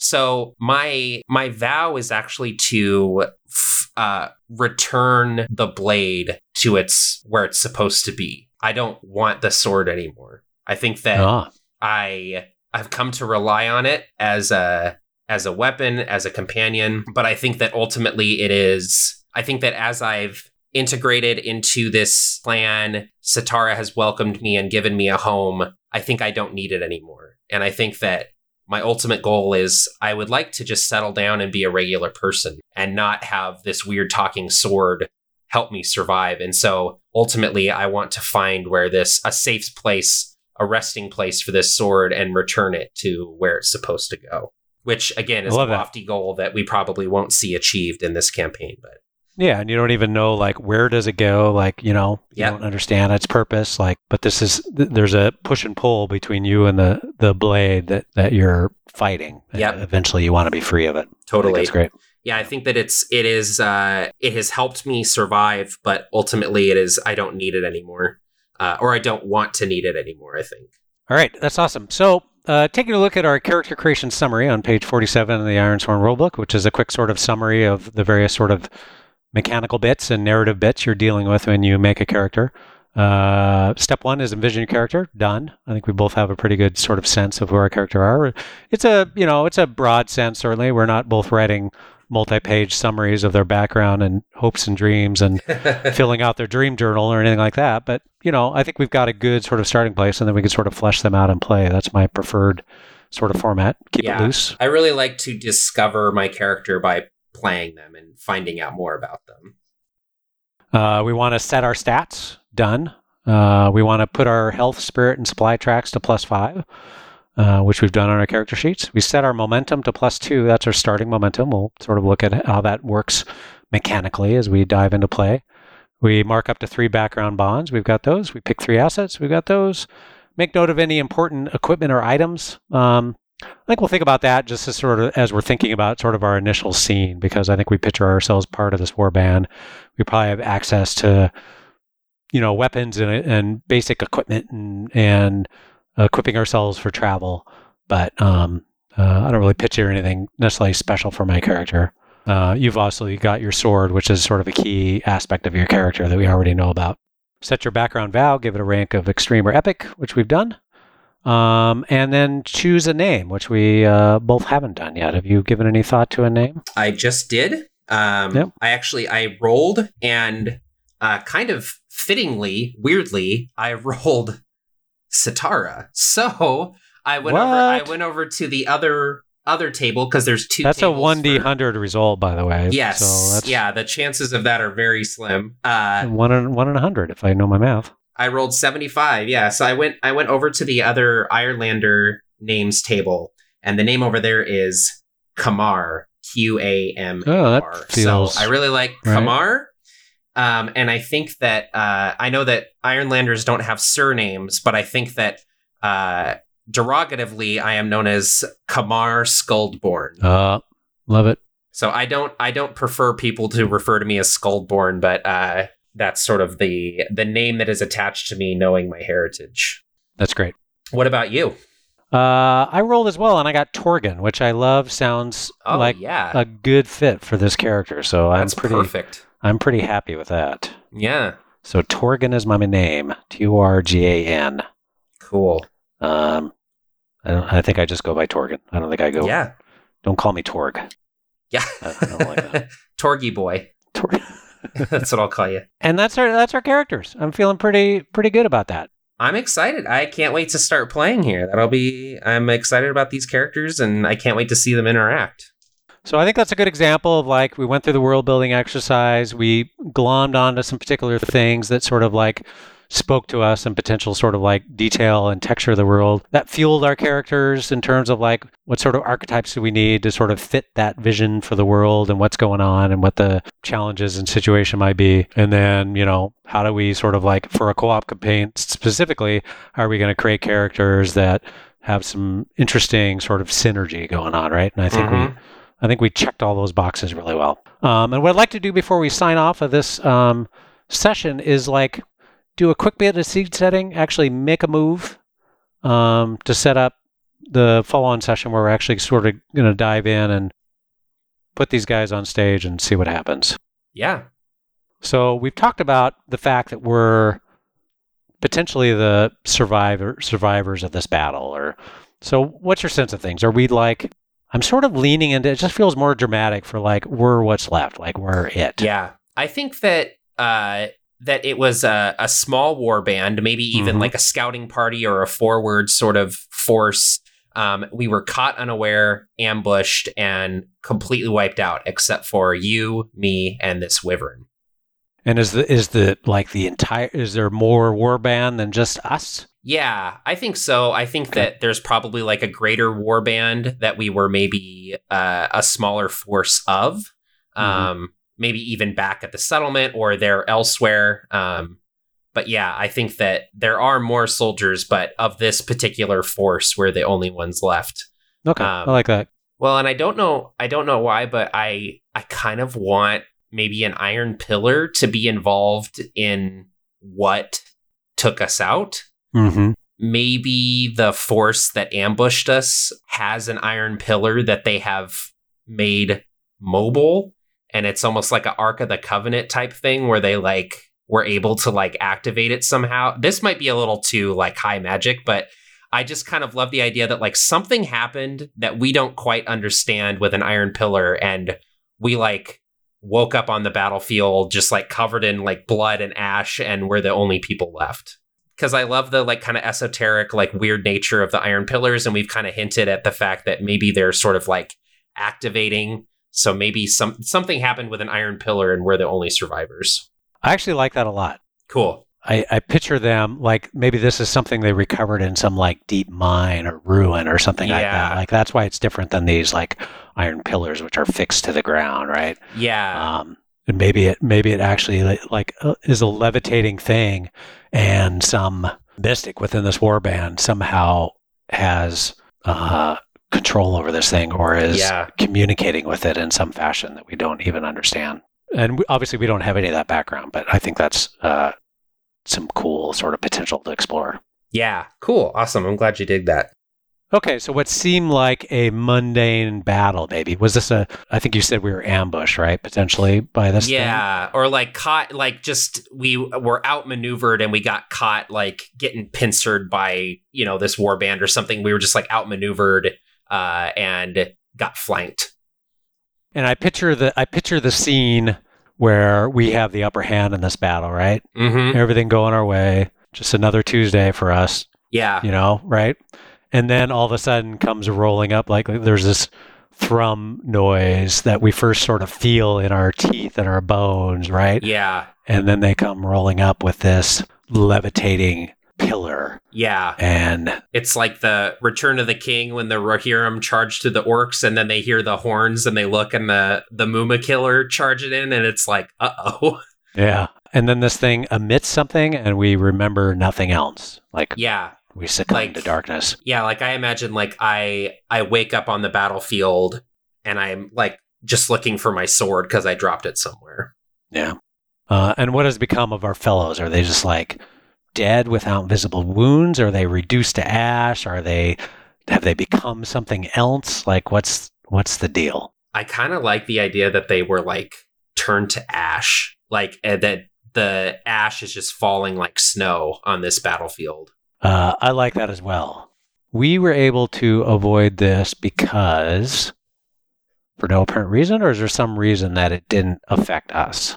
Speaker 2: So my my vow is actually to f- uh, return the blade to its where it's supposed to be. I don't want the sword anymore. I think that
Speaker 1: Ah,
Speaker 2: I I've come to rely on it as a as a weapon, as a companion, but I think that ultimately it is I think that as I've integrated into this plan, Satara has welcomed me and given me a home. I think I don't need it anymore. And I think that my ultimate goal is I would like to just settle down and be a regular person and not have this weird talking sword help me survive. And so ultimately I want to find where this a safe place, a resting place for this sword and return it to where it's supposed to go. which again is a
Speaker 1: love that.
Speaker 2: lofty goal that we probably won't see achieved in this campaign. But
Speaker 1: Yeah, and you don't even know like where does it go? Like you know, you
Speaker 2: Yep.
Speaker 1: don't understand its purpose. Like, but this is th- there's a push and pull between you and the the blade that that you're fighting.
Speaker 2: Yeah,
Speaker 1: Eventually, you want to be free of it.
Speaker 2: Totally,
Speaker 1: that's great.
Speaker 2: yeah, I think that it's it is uh, it has helped me survive, but ultimately it is I don't need it anymore, uh, or I don't want to need it anymore. I think.
Speaker 1: All right, that's awesome. So, uh, taking a look at our character creation summary on page 47 of the Ironsworn Rulebook, which is a quick sort of summary of the various sort of mechanical bits and narrative bits you're dealing with when you make a character. Uh, step one is envision your character. Done. I think we both have a pretty good sort of sense of who our character are. It's a you know it's a broad sense. Certainly, we're not both writing multi-page summaries of their background and hopes and dreams and filling out their dream journal or anything like that. But you know, I think we've got a good sort of starting place, and then we can sort of flesh them out and play. That's my preferred sort of format. Keep
Speaker 2: Yeah.
Speaker 1: it loose.
Speaker 2: I really like to discover my character by playing them and finding out more about them.
Speaker 1: Uh, we want to set our stats. Done. Uh, we want to put our health, spirit, and supply tracks to plus five, uh, which we've done on our character sheets. We set our momentum to plus two. That's our starting momentum. We'll sort of look at how that works mechanically as we dive into play. We mark up to three background bonds. We've got those. We pick three assets. We've got those. Make note of any important equipment or items. Um, I think we'll think about that just as sort of as we're thinking about sort of our initial scene, because I think we picture ourselves part of this war band. We probably have access to, you know, weapons and, and basic equipment and and equipping ourselves for travel. But um, uh, I don't really picture anything necessarily special for my character. Uh, you've also got your sword, which is sort of a key aspect of your character that we already know about. Set your background vow, give it a rank of extreme or epic, which we've done. Um, and then choose a name, which we uh, both haven't done yet. Have you given any thought to a name?
Speaker 2: I just did. Um,
Speaker 1: Yep.
Speaker 2: I actually I rolled and uh, kind of fittingly, weirdly, I rolled Satara. So I went over. I went over to the other other table because there's two.
Speaker 1: That's a one d hundred result, by the way.
Speaker 2: Yes.
Speaker 1: So that's
Speaker 2: yeah. The chances of that are very slim. Uh,
Speaker 1: one in one in a hundred if I know my math.
Speaker 2: I rolled 75. Yeah, so I went I went over to the other Ironlander names table and the name over there is Qamar, Q A M
Speaker 1: Oh,
Speaker 2: R.
Speaker 1: feels
Speaker 2: So I really like
Speaker 1: right.
Speaker 2: Qamar. Um, and I think that uh, I know that Ironlanders don't have surnames, but I think that uh, derogatively I am known as Qamar Skuldborn.
Speaker 1: Uh, love it.
Speaker 2: So I don't I don't prefer people to refer to me as Skuldborn, but uh, that's sort of the the name that is attached to me, knowing my heritage.
Speaker 1: That's great.
Speaker 2: What about you?
Speaker 1: Uh, I rolled as well, and I got Torgan, which I love. Sounds
Speaker 2: Oh
Speaker 1: like
Speaker 2: yeah,
Speaker 1: a good fit for this character. So
Speaker 2: that's
Speaker 1: I'm pretty
Speaker 2: perfect.
Speaker 1: I'm pretty happy with that.
Speaker 2: Yeah,
Speaker 1: So Torgan is my name. T O R G A N.
Speaker 2: cool.
Speaker 1: Um, I, don't, I think I just go by Torgan. I don't think I go.
Speaker 2: Yeah,
Speaker 1: Don't call me Torg.
Speaker 2: yeah.
Speaker 1: I don't like.
Speaker 2: Torgy boy.
Speaker 1: Torg.
Speaker 2: that's what I'll call you.
Speaker 1: and that's our that's our characters. I'm feeling pretty pretty good about that.
Speaker 2: I'm excited. I can't wait to start playing here. That'll be. I'm excited about these characters, and I can't wait to see them interact.
Speaker 1: So I think that's a good example of like we went through the world building exercise, we glommed onto some particular things that sort of like spoke to us and potential sort of like detail and texture of the world that fueled our characters in terms of like what sort of archetypes do we need to sort of fit that vision for the world and what's going on and what the challenges and situation might be. And then you know how do we sort of like for a co-op campaign specifically are we going to create characters that have some interesting sort of synergy going on right? And i think we
Speaker 2: Mhm.
Speaker 1: I think we checked all those boxes really well. Um, and what I'd like to do before we sign off of this um, session is like do a quick bit of seed setting, actually make a move um, to set up the follow-on session where we're actually sort of going to dive in and put these guys on stage and see what happens.
Speaker 2: Yeah.
Speaker 1: So we've talked about the fact that we're potentially the survivor survivors of this battle or so what's your sense of things? Are we like I'm sort of leaning into it just feels more dramatic for like we're what's left, like we're it.
Speaker 2: Yeah, I think that uh, that it was a, a small war band, maybe even
Speaker 1: Mhm.
Speaker 2: like a scouting party or a forward sort of force. Um, we were caught unaware, ambushed, and completely wiped out, except for you, me, and this wyvern.
Speaker 1: And is the is the like the entire is there more war band than just us?
Speaker 2: Yeah, I think so. I think that there's probably like a greater war band that we were maybe uh, a smaller force of,
Speaker 1: Mhm.
Speaker 2: um, maybe even back at the settlement or they're elsewhere. Um, but yeah, I think that there are more soldiers, but of this particular force, we're the only ones left.
Speaker 1: Okay,
Speaker 2: Um,
Speaker 1: I like that.
Speaker 2: Well, and I don't know, I don't know why, but I I kind of want maybe an Iron Pillar to be involved in what took us out
Speaker 1: Mm-hmm.
Speaker 2: maybe the force that ambushed us has an iron pillar that they have made mobile and it's almost like an ark of the covenant type thing where they like were able to like activate it somehow this might be a little too like high magic but i just kind of love the idea that like something happened that we don't quite understand with an iron pillar and we like woke up on the battlefield just like covered in like blood and ash and we're the only people left because I love the like kind of esoteric, like weird nature of the iron pillars, and we've kind of hinted at the fact that maybe they're sort of like activating. So maybe some something happened with an iron pillar, and we're the only survivors.
Speaker 1: I actually like that a lot.
Speaker 2: Cool.
Speaker 1: I, I picture them like maybe this is something they recovered in some like deep mine or ruin or something like that. Like that's why it's different than these like iron pillars which are fixed to the ground, right?
Speaker 2: Yeah.
Speaker 1: Um, and maybe it maybe it actually like uh, is a levitating thing, and some mystic within this warband somehow has uh, control over this thing or is
Speaker 2: Yeah.
Speaker 1: communicating with it in some fashion that we don't even understand. And we, obviously, we don't have any of that background, but I think that's uh, some cool sort of potential to explore.
Speaker 2: yeah. Cool. Awesome. I'm glad you dig that.
Speaker 1: Okay, so what seemed like a mundane battle, maybe was this a? I think you said we were ambushed, right? Potentially by this. thing?
Speaker 2: yeah. Or like caught, like just we were outmaneuvered and we got caught like getting pincered by, you know, this warband or something. We were just like outmaneuvered uh, and got flanked.
Speaker 1: And I picture the I picture the scene where we have the upper hand in this battle, right?
Speaker 2: Mm-hmm.
Speaker 1: Everything going our way. Just another Tuesday for us,
Speaker 2: Yeah.
Speaker 1: you know, right? And then all of a sudden comes rolling up like there's this thrum noise that we first sort of feel in our teeth and our bones, right?
Speaker 2: Yeah.
Speaker 1: And then they come rolling up with this levitating pillar
Speaker 2: Yeah.
Speaker 1: and
Speaker 2: It's like the Return of the King when the Rohirrim charge to the orcs and then they hear the horns and they look and the the Mumakil charge it in and it's like, uh oh.
Speaker 1: yeah. And then this thing emits something and we remember nothing else. Like
Speaker 2: yeah.
Speaker 1: We succumb
Speaker 2: Like-
Speaker 1: to darkness.
Speaker 2: Yeah, like I imagine like I I wake up on the battlefield and I'm like just looking for my sword because I dropped it somewhere.
Speaker 1: Yeah. Uh, and what has become of our fellows? Are they just like dead without visible wounds? Are they reduced to ash? Are they have they become something else? Like what's what's the deal?
Speaker 2: I kind of like the idea that they were like turned to ash, like uh, that the ash is just falling like snow on this battlefield.
Speaker 1: Uh, I like that as well. We were able to avoid this because for no apparent reason, or is there some reason that it didn't affect us?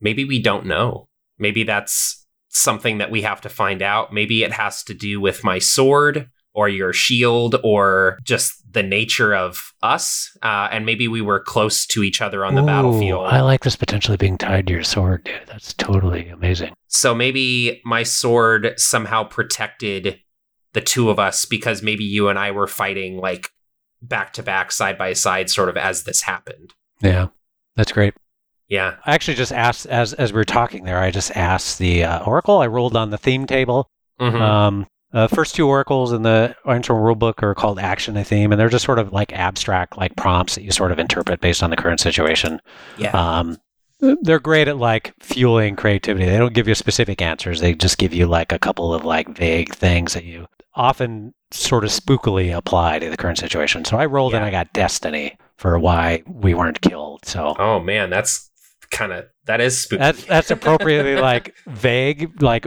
Speaker 2: maybe we don't know. Maybe that's something that we have to find out. Maybe it has to do with my sword or your shield or just the nature of us. Uh, and maybe we were close to each other on the
Speaker 1: Ooh,
Speaker 2: battlefield.
Speaker 1: I like this potentially being tied to your sword, dude. That's totally amazing.
Speaker 2: so maybe my sword somehow protected the two of us because maybe you and I were fighting like back to back, side by side, sort of as this happened.
Speaker 1: Yeah, that's great.
Speaker 2: Yeah.
Speaker 1: I actually just asked as as we were talking there. I just asked the uh, oracle. I rolled on the theme table.
Speaker 2: Mhm.
Speaker 1: Um, uh, first two oracles in the Oriental rulebook are called action and theme, and they're just sort of like abstract, like prompts that you sort of interpret based on the current situation.
Speaker 2: yeah.
Speaker 1: Um, they're great at like fueling creativity. They don't give you specific answers. They just give you like a couple of like vague things that you often sort of spookily apply to the current situation. So I rolled and I got destiny for why we weren't killed. So
Speaker 2: oh, man. That's kind of, that is spooky.
Speaker 1: that's that's appropriately like vague. Like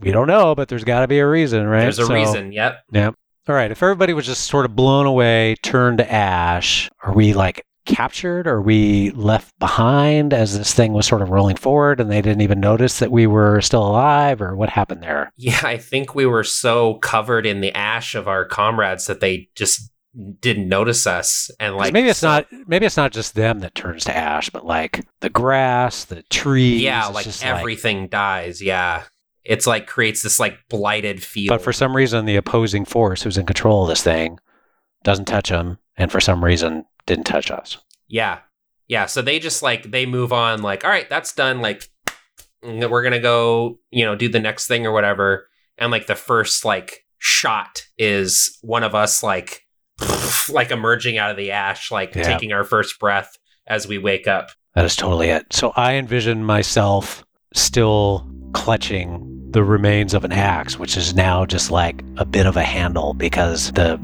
Speaker 1: we don't know, but there's got to be a reason, right?
Speaker 2: There's a
Speaker 1: So-
Speaker 2: reason. Yep. Yep.
Speaker 1: All right. If everybody was just sort of blown away, turned to ash, are we like captured? Are we left behind as this thing was sort of rolling forward and they didn't even notice that we were still alive, or what happened there?
Speaker 2: Yeah, I think we were so covered in the ash of our comrades that they just didn't notice us. and like
Speaker 1: maybe it's
Speaker 2: so-
Speaker 1: not maybe it's not just them that turns to ash, but like the grass, the trees.
Speaker 2: Yeah, like
Speaker 1: just
Speaker 2: everything dies. Yeah. it's like creates this like blighted feel.
Speaker 1: But for some reason, the opposing force who's in control of this thing doesn't touch them, and for some reason didn't touch us.
Speaker 2: Yeah. Yeah. So they just like they move on, like, all right, that's done. Like we're gonna go, you know, do the next thing or whatever. And like the first like shot is one of us like like emerging out of the ash, like
Speaker 1: Yeah.
Speaker 2: taking our first breath as we wake up.
Speaker 1: That is totally it. So I envision myself still clutching the remains of an axe, which is now just like a bit of a handle because the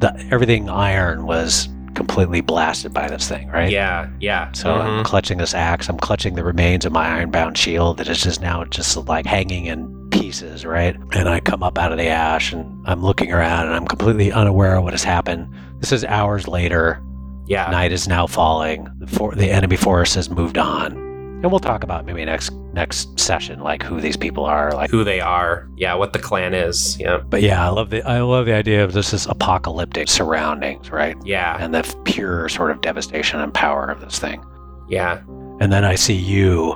Speaker 1: the everything iron was completely blasted by this thing, right?
Speaker 2: Yeah, yeah.
Speaker 1: So I'm
Speaker 2: Mhm.
Speaker 1: clutching this axe. I'm clutching the remains of my ironbound shield that is just now just like hanging in pieces, right? And I come up out of the ash and I'm looking around and I'm completely unaware of what has happened. This is hours later.
Speaker 2: yeah.
Speaker 1: Night is now falling. The, for- the enemy force has moved on, and we'll talk about maybe next next session, like who these people are. Like,
Speaker 2: Who they are. Yeah, what the clan is. Yeah.
Speaker 1: but yeah, I love the I love the idea of this is apocalyptic surroundings, right?
Speaker 2: Yeah.
Speaker 1: And the pure sort of devastation and power of this thing.
Speaker 2: Yeah.
Speaker 1: And then I see you.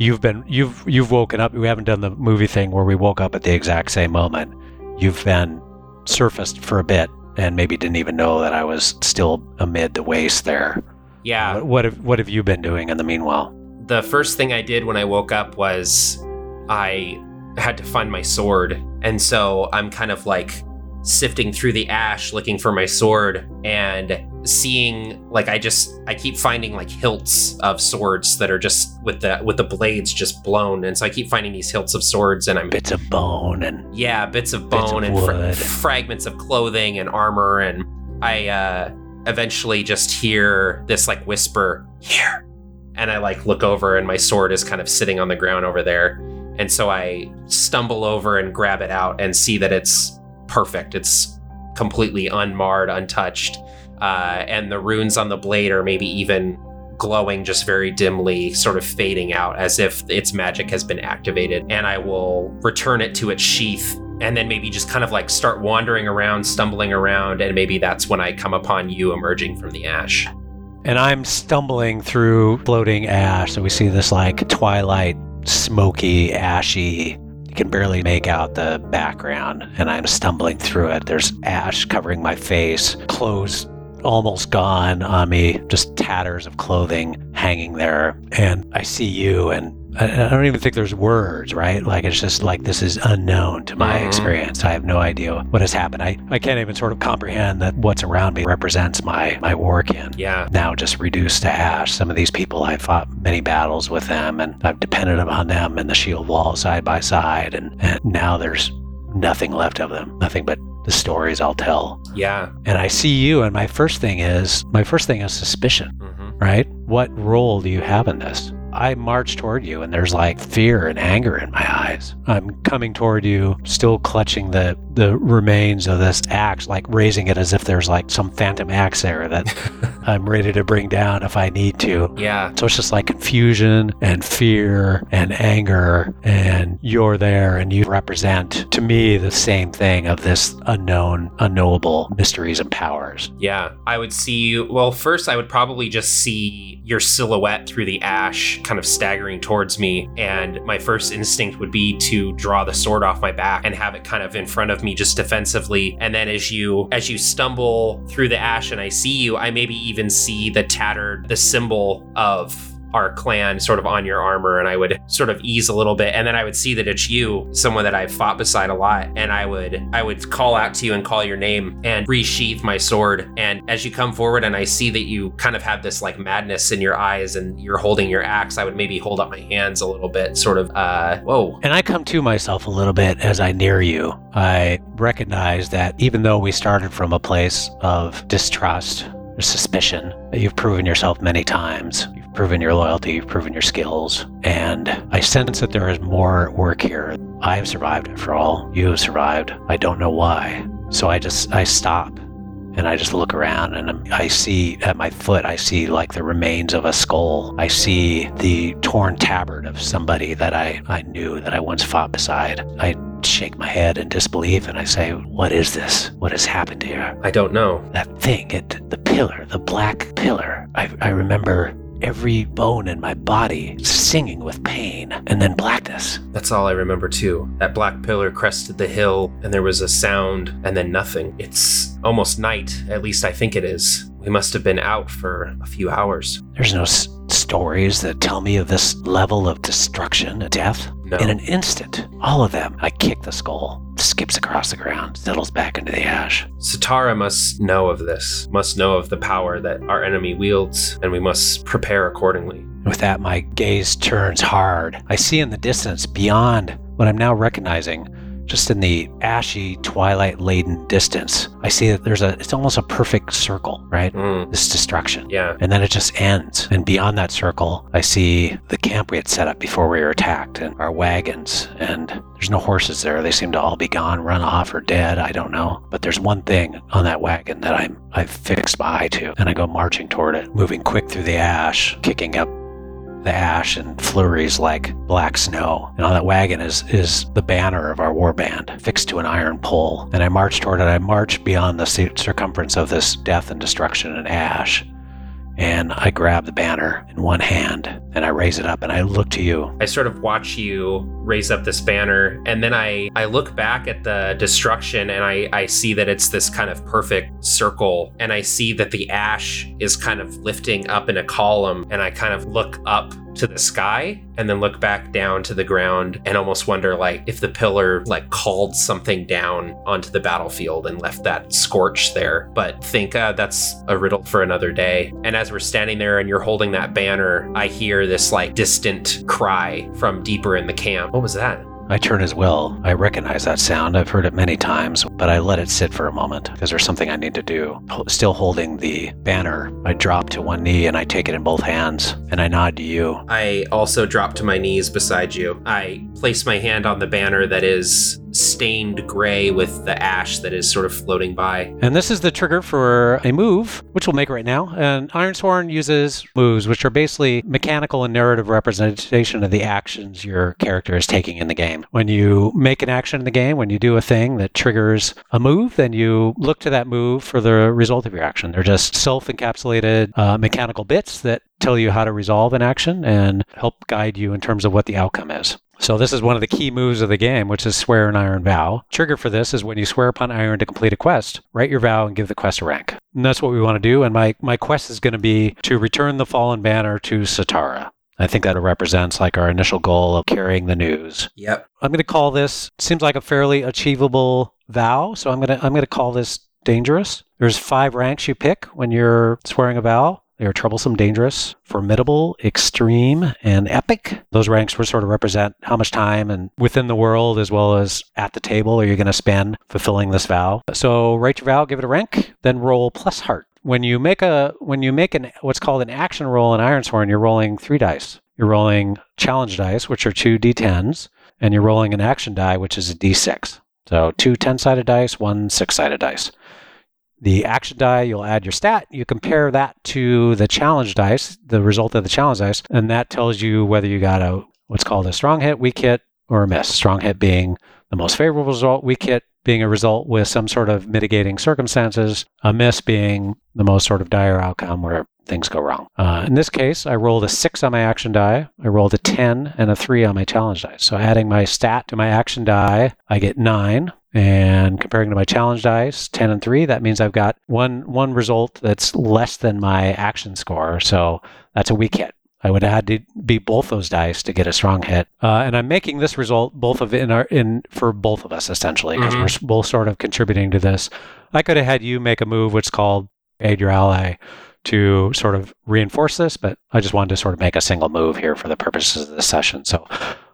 Speaker 1: You've been you've you've woken up. We haven't done the movie thing where we woke up at the exact same moment. You've been surfaced for a bit and maybe didn't even know that I was still amid the waste there.
Speaker 2: Yeah.
Speaker 1: What, what have what have you been doing in the meanwhile?
Speaker 2: the first thing I did when I woke up was I had to find my sword. And so I'm kind of like sifting through the ash looking for my sword and seeing like I just I keep finding like hilts of swords that are just with the with the blades just blown. And so I keep finding these hilts of swords and I'm
Speaker 1: Bits of bone and
Speaker 2: yeah, bits of
Speaker 1: Bits
Speaker 2: bone
Speaker 1: of
Speaker 2: and fra- fragments of clothing and armor, and I uh, eventually just hear this like whisper here, and I like look over, and my sword is kind of sitting on the ground over there, and so I stumble over and grab it out and see that it's perfect. It's completely unmarred, untouched, uh, and the runes on the blade are maybe even glowing just very dimly, sort of fading out as if its magic has been activated. And I will return it to its sheath and then maybe just kind of like start wandering around, stumbling around. And maybe that's when I come upon you emerging from the ash.
Speaker 1: and I'm stumbling through floating ash. So we see this like twilight, smoky, ashy. You can barely make out the background, and I'm stumbling through it. There's ash covering my face, clothes almost gone on me, just tatters of clothing hanging there. And I see you, and I, I don't even think there's words, right? Like it's just like this is unknown to my
Speaker 2: Mhm.
Speaker 1: experience. I have no idea what has happened. I, I can't even sort of comprehend that what's around me represents my my war kin
Speaker 2: Yeah.
Speaker 1: now just reduced to ash. Some of these people, I fought many battles with them, and I've depended upon them and the shield wall side by side, and, and now there's nothing left of them, nothing but the stories I'll tell.
Speaker 2: Yeah.
Speaker 1: And I see you, and my first thing is my first thing is suspicion,
Speaker 2: hmm
Speaker 1: right? What role do you have in this? I march toward you, and there's like fear and anger in my eyes. I'm coming toward you, still clutching the the remains of this axe, like raising it as if there's like some phantom axe there that I'm ready to bring down if I need to.
Speaker 2: Yeah.
Speaker 1: So it's just like confusion and fear and anger, and you're there and you represent to me the same thing of this unknown, unknowable mysteries and powers.
Speaker 2: Yeah. I would see you. Well, first, I would probably just see your silhouette through the ash kind of staggering towards me. And my first instinct would be to draw the sword off my back and have it kind of in front of me just defensively. And then as you as you stumble through the ash and I see you, I maybe even see the tattered the symbol of our clan sort of on your armor and I would sort of ease a little bit and then I would see that it's you someone that I've fought beside a lot and I would I would call out to you and call your name and resheath my sword and as you come forward and I see that you kind of have this like madness in your eyes and you're holding your axe I would maybe hold up my hands a little bit sort of uh whoa
Speaker 1: And I come to myself a little bit as I near you. I recognize that even though we started from a place of distrust or suspicion, you've proven yourself many times. You've proven your loyalty, you've proven your skills. And I sense that there is more work here. I have survived after all. You have survived. I don't know why. So I just, I stop and I just look around and I see at my foot, I see like the remains of a skull. I see the torn tabard of somebody that I, I knew that I once fought beside. I shake my head in disbelief and I say, What is this? What has happened here?
Speaker 2: I don't know
Speaker 1: That thing, it, the pillar, the black pillar. I, I remember every bone in my body singing with pain, and then blackness.
Speaker 2: That's all I remember too. That black pillar crested the hill, and there was a sound, and then nothing. It's almost night, at least I think it is. We must have been out for a few hours.
Speaker 1: There's no s- stories that tell me of this level of destruction and death.
Speaker 2: No.
Speaker 1: In an instant, all of them, I kick the skull, skips across the ground, settles back into the ash.
Speaker 2: Satara must know of this, must know of the power that our enemy wields, and we must prepare accordingly.
Speaker 1: With that, my gaze turns hard. I see in the distance, beyond what I'm now recognizing, just in the ashy, twilight laden distance, I see that there's a, it's almost a perfect circle, right?
Speaker 2: Mm,
Speaker 1: This destruction.
Speaker 2: yeah.
Speaker 1: And then it just ends. And beyond that circle, I see the camp we had set up before we were attacked and our wagons. And there's no horses there. They seem to all be gone, run off, or dead. I don't know. But there's one thing on that wagon that I'm I've fixed my eye to, and I go marching toward it, moving quick through the ash, kicking up the ash and flurries like black snow. And on that wagon is is the banner of our war band fixed to an iron pole. And I march toward it. I march beyond the circumference of this death and destruction and ash. And I grab the banner in one hand and I raise it up and I look to you.
Speaker 2: I sort of watch you raise up this banner, and then I, I look back at the destruction and I, I see that it's this kind of perfect circle, and I see that the ash is kind of lifting up in a column, and I kind of look up to the sky and then look back down to the ground and almost wonder like if the pillar like called something down onto the battlefield and left that scorch there. But think uh, that's a riddle for another day. And as we're standing there and you're holding that banner i hear this like distant cry from deeper in the camp. What was that
Speaker 1: I turn as well. I recognize that sound. I've heard it many times, but I let it sit for a moment because there's something I need to do. Still holding the banner, I drop to one knee and I take it in both hands and I nod to you.
Speaker 2: I also drop to my knees beside you. I place my hand on the banner that is stained gray with the ash that is sort of floating by.
Speaker 1: And this is the trigger for a move, which we'll make right now. And Ironsworn uses moves, which are basically mechanical and narrative representation of the actions your character is taking in the game. When you make an action in the game, when you do a thing that triggers a move, then you look to that move for the result of your action. They're just self encapsulated uh, mechanical bits that tell you how to resolve an action and help guide you in terms of what the outcome is. So this is one of the key moves of the game, which is swear an iron vow. Trigger for this is when you swear upon iron to complete a quest, write your vow and give the quest a rank. And that's what we want to do. And my, my quest is going to be to return the fallen banner to Satara. I think that represents like our initial goal of carrying the news.
Speaker 2: Yep.
Speaker 1: I'm going to call this seems like a fairly achievable vow, so I'm going to I'm going to call this dangerous. There's five ranks you pick when you're swearing a vow. They are troublesome, dangerous, formidable, extreme, and epic. Those ranks were sort of represent how much time and within the world as well as at the table are you going to spend fulfilling this vow. So write your vow, give it a rank, then roll plus heart. When you make a when you make an what's called an action roll in Ironsworn, you're rolling three dice. You're rolling challenge dice, which are two d10s, and you're rolling an action die, which is a d6. So two 10 sided dice, one six sided dice. The action die, you'll add your stat. You compare that to the challenge dice, the result of the challenge dice, and that tells you whether you got a what's called a strong hit, weak hit, or a miss. Strong hit being the most favorable result, weak hit being a result with some sort of mitigating circumstances, a miss being the most sort of dire outcome where things go wrong. Uh, in this case, I rolled a six on my action die, I rolled a 10 and a three on my challenge die. So adding my stat to my action die, I get nine. And comparing to my challenge dice, 10 and 3, that means I've got one one result that's less than my action score. So that's a weak hit. I would have had to beat both those dice to get a strong hit. Uh, and I'm making this result both of in our in for both of us essentially because
Speaker 2: Mhm.
Speaker 1: we're both sort of contributing to this. I could have had you make a move which is called aid your ally to sort of reinforce this, but I just wanted to sort of make a single move here for the purposes of this session. So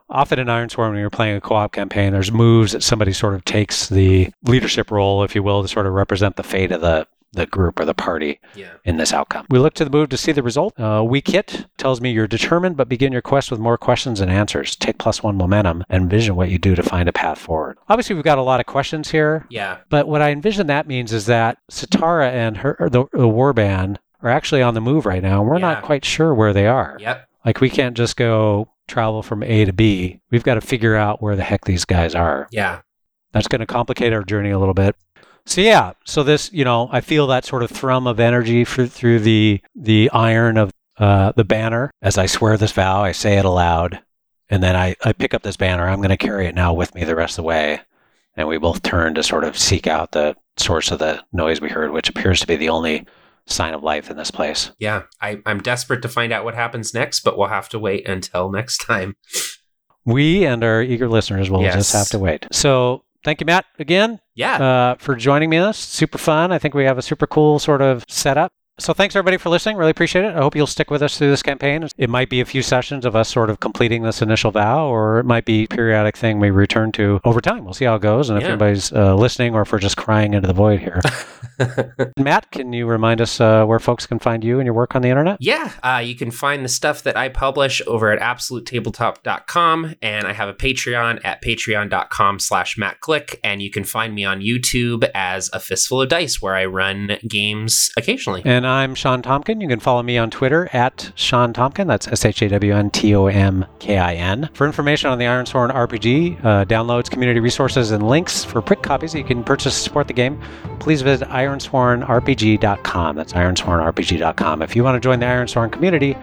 Speaker 1: often in Ironsworn, when you're playing a co-op campaign, there's moves that somebody sort of takes the leadership role, if you will, to sort of represent the fate of the the group or the party
Speaker 2: Yeah.
Speaker 1: in this outcome. We look to the move to see the result. Uh, weak hit tells me you're determined, but begin your quest with more questions and answers. Take plus one momentum and envision what you do to find a path forward. Obviously, we've got a lot of questions here,
Speaker 2: Yeah.
Speaker 1: but what I envision that means is that Satara and her the, the warband are actually on the move right now, and we're
Speaker 2: Yeah.
Speaker 1: not quite sure where they are.
Speaker 2: Yep.
Speaker 1: Like we can't just go travel from A to B. We've got to figure out where the heck these guys are.
Speaker 2: Yeah.
Speaker 1: That's going to complicate our journey a little bit. So yeah, so this, you know, I feel that sort of thrum of energy for, through the the iron of uh, the banner. As I swear this vow, I say it aloud. And then I, I pick up this banner. I'm going to carry it now with me the rest of the way. And we both turn to sort of seek out the source of the noise we heard, which appears to be the only sign of life in this place.
Speaker 2: Yeah, I, I'm desperate to find out what happens next, but we'll have to wait until next time.
Speaker 1: We and our eager listeners will
Speaker 2: Yes.
Speaker 1: just have to wait. So thank you, Matt, again
Speaker 2: Yeah.
Speaker 1: uh, for joining me this. Super fun. I think we have a super cool sort of setup. So thanks everybody for listening. Really appreciate it. I hope you'll stick with us through this campaign. It might be a few sessions of us sort of completing this initial vow, or it might be a periodic thing we return to over time. We'll see how it goes, and if anybody's uh, listening, or if we're just crying into the void here. Matt, can you remind us uh, where folks can find you and your work on the internet?
Speaker 2: Yeah, uh, you can find the stuff that I publish over at absolutetabletop.com, and I have a Patreon at patreon.com slash mattglick, and you can find me on YouTube as a fistful of dice, where I run games occasionally.
Speaker 1: And I'm Shawn Tomkin. You can follow me on Twitter at Shawn Tomkin. That's S H A W N T O M K I N. For information on the Ironsworn RPG, uh, downloads, community resources, and links for print copies that you can purchase to support the game, please visit ironswornrpg.com. That's ironswornrpg.com. If you want to join the Ironsworn community,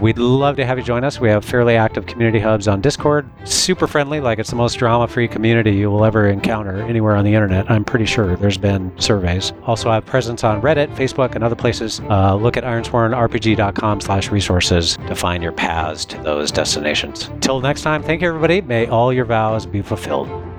Speaker 1: we'd love to have you join us. We have fairly active community hubs on Discord. Super friendly, like it's the most drama free community you will ever encounter anywhere on the internet. I'm pretty sure there's been surveys. Also I have presence on Reddit, Facebook, and other places. Uh, look at ironswornrpg.com slash resources to find your paths to those destinations. Till next time, thank you everybody. May all your vows be fulfilled.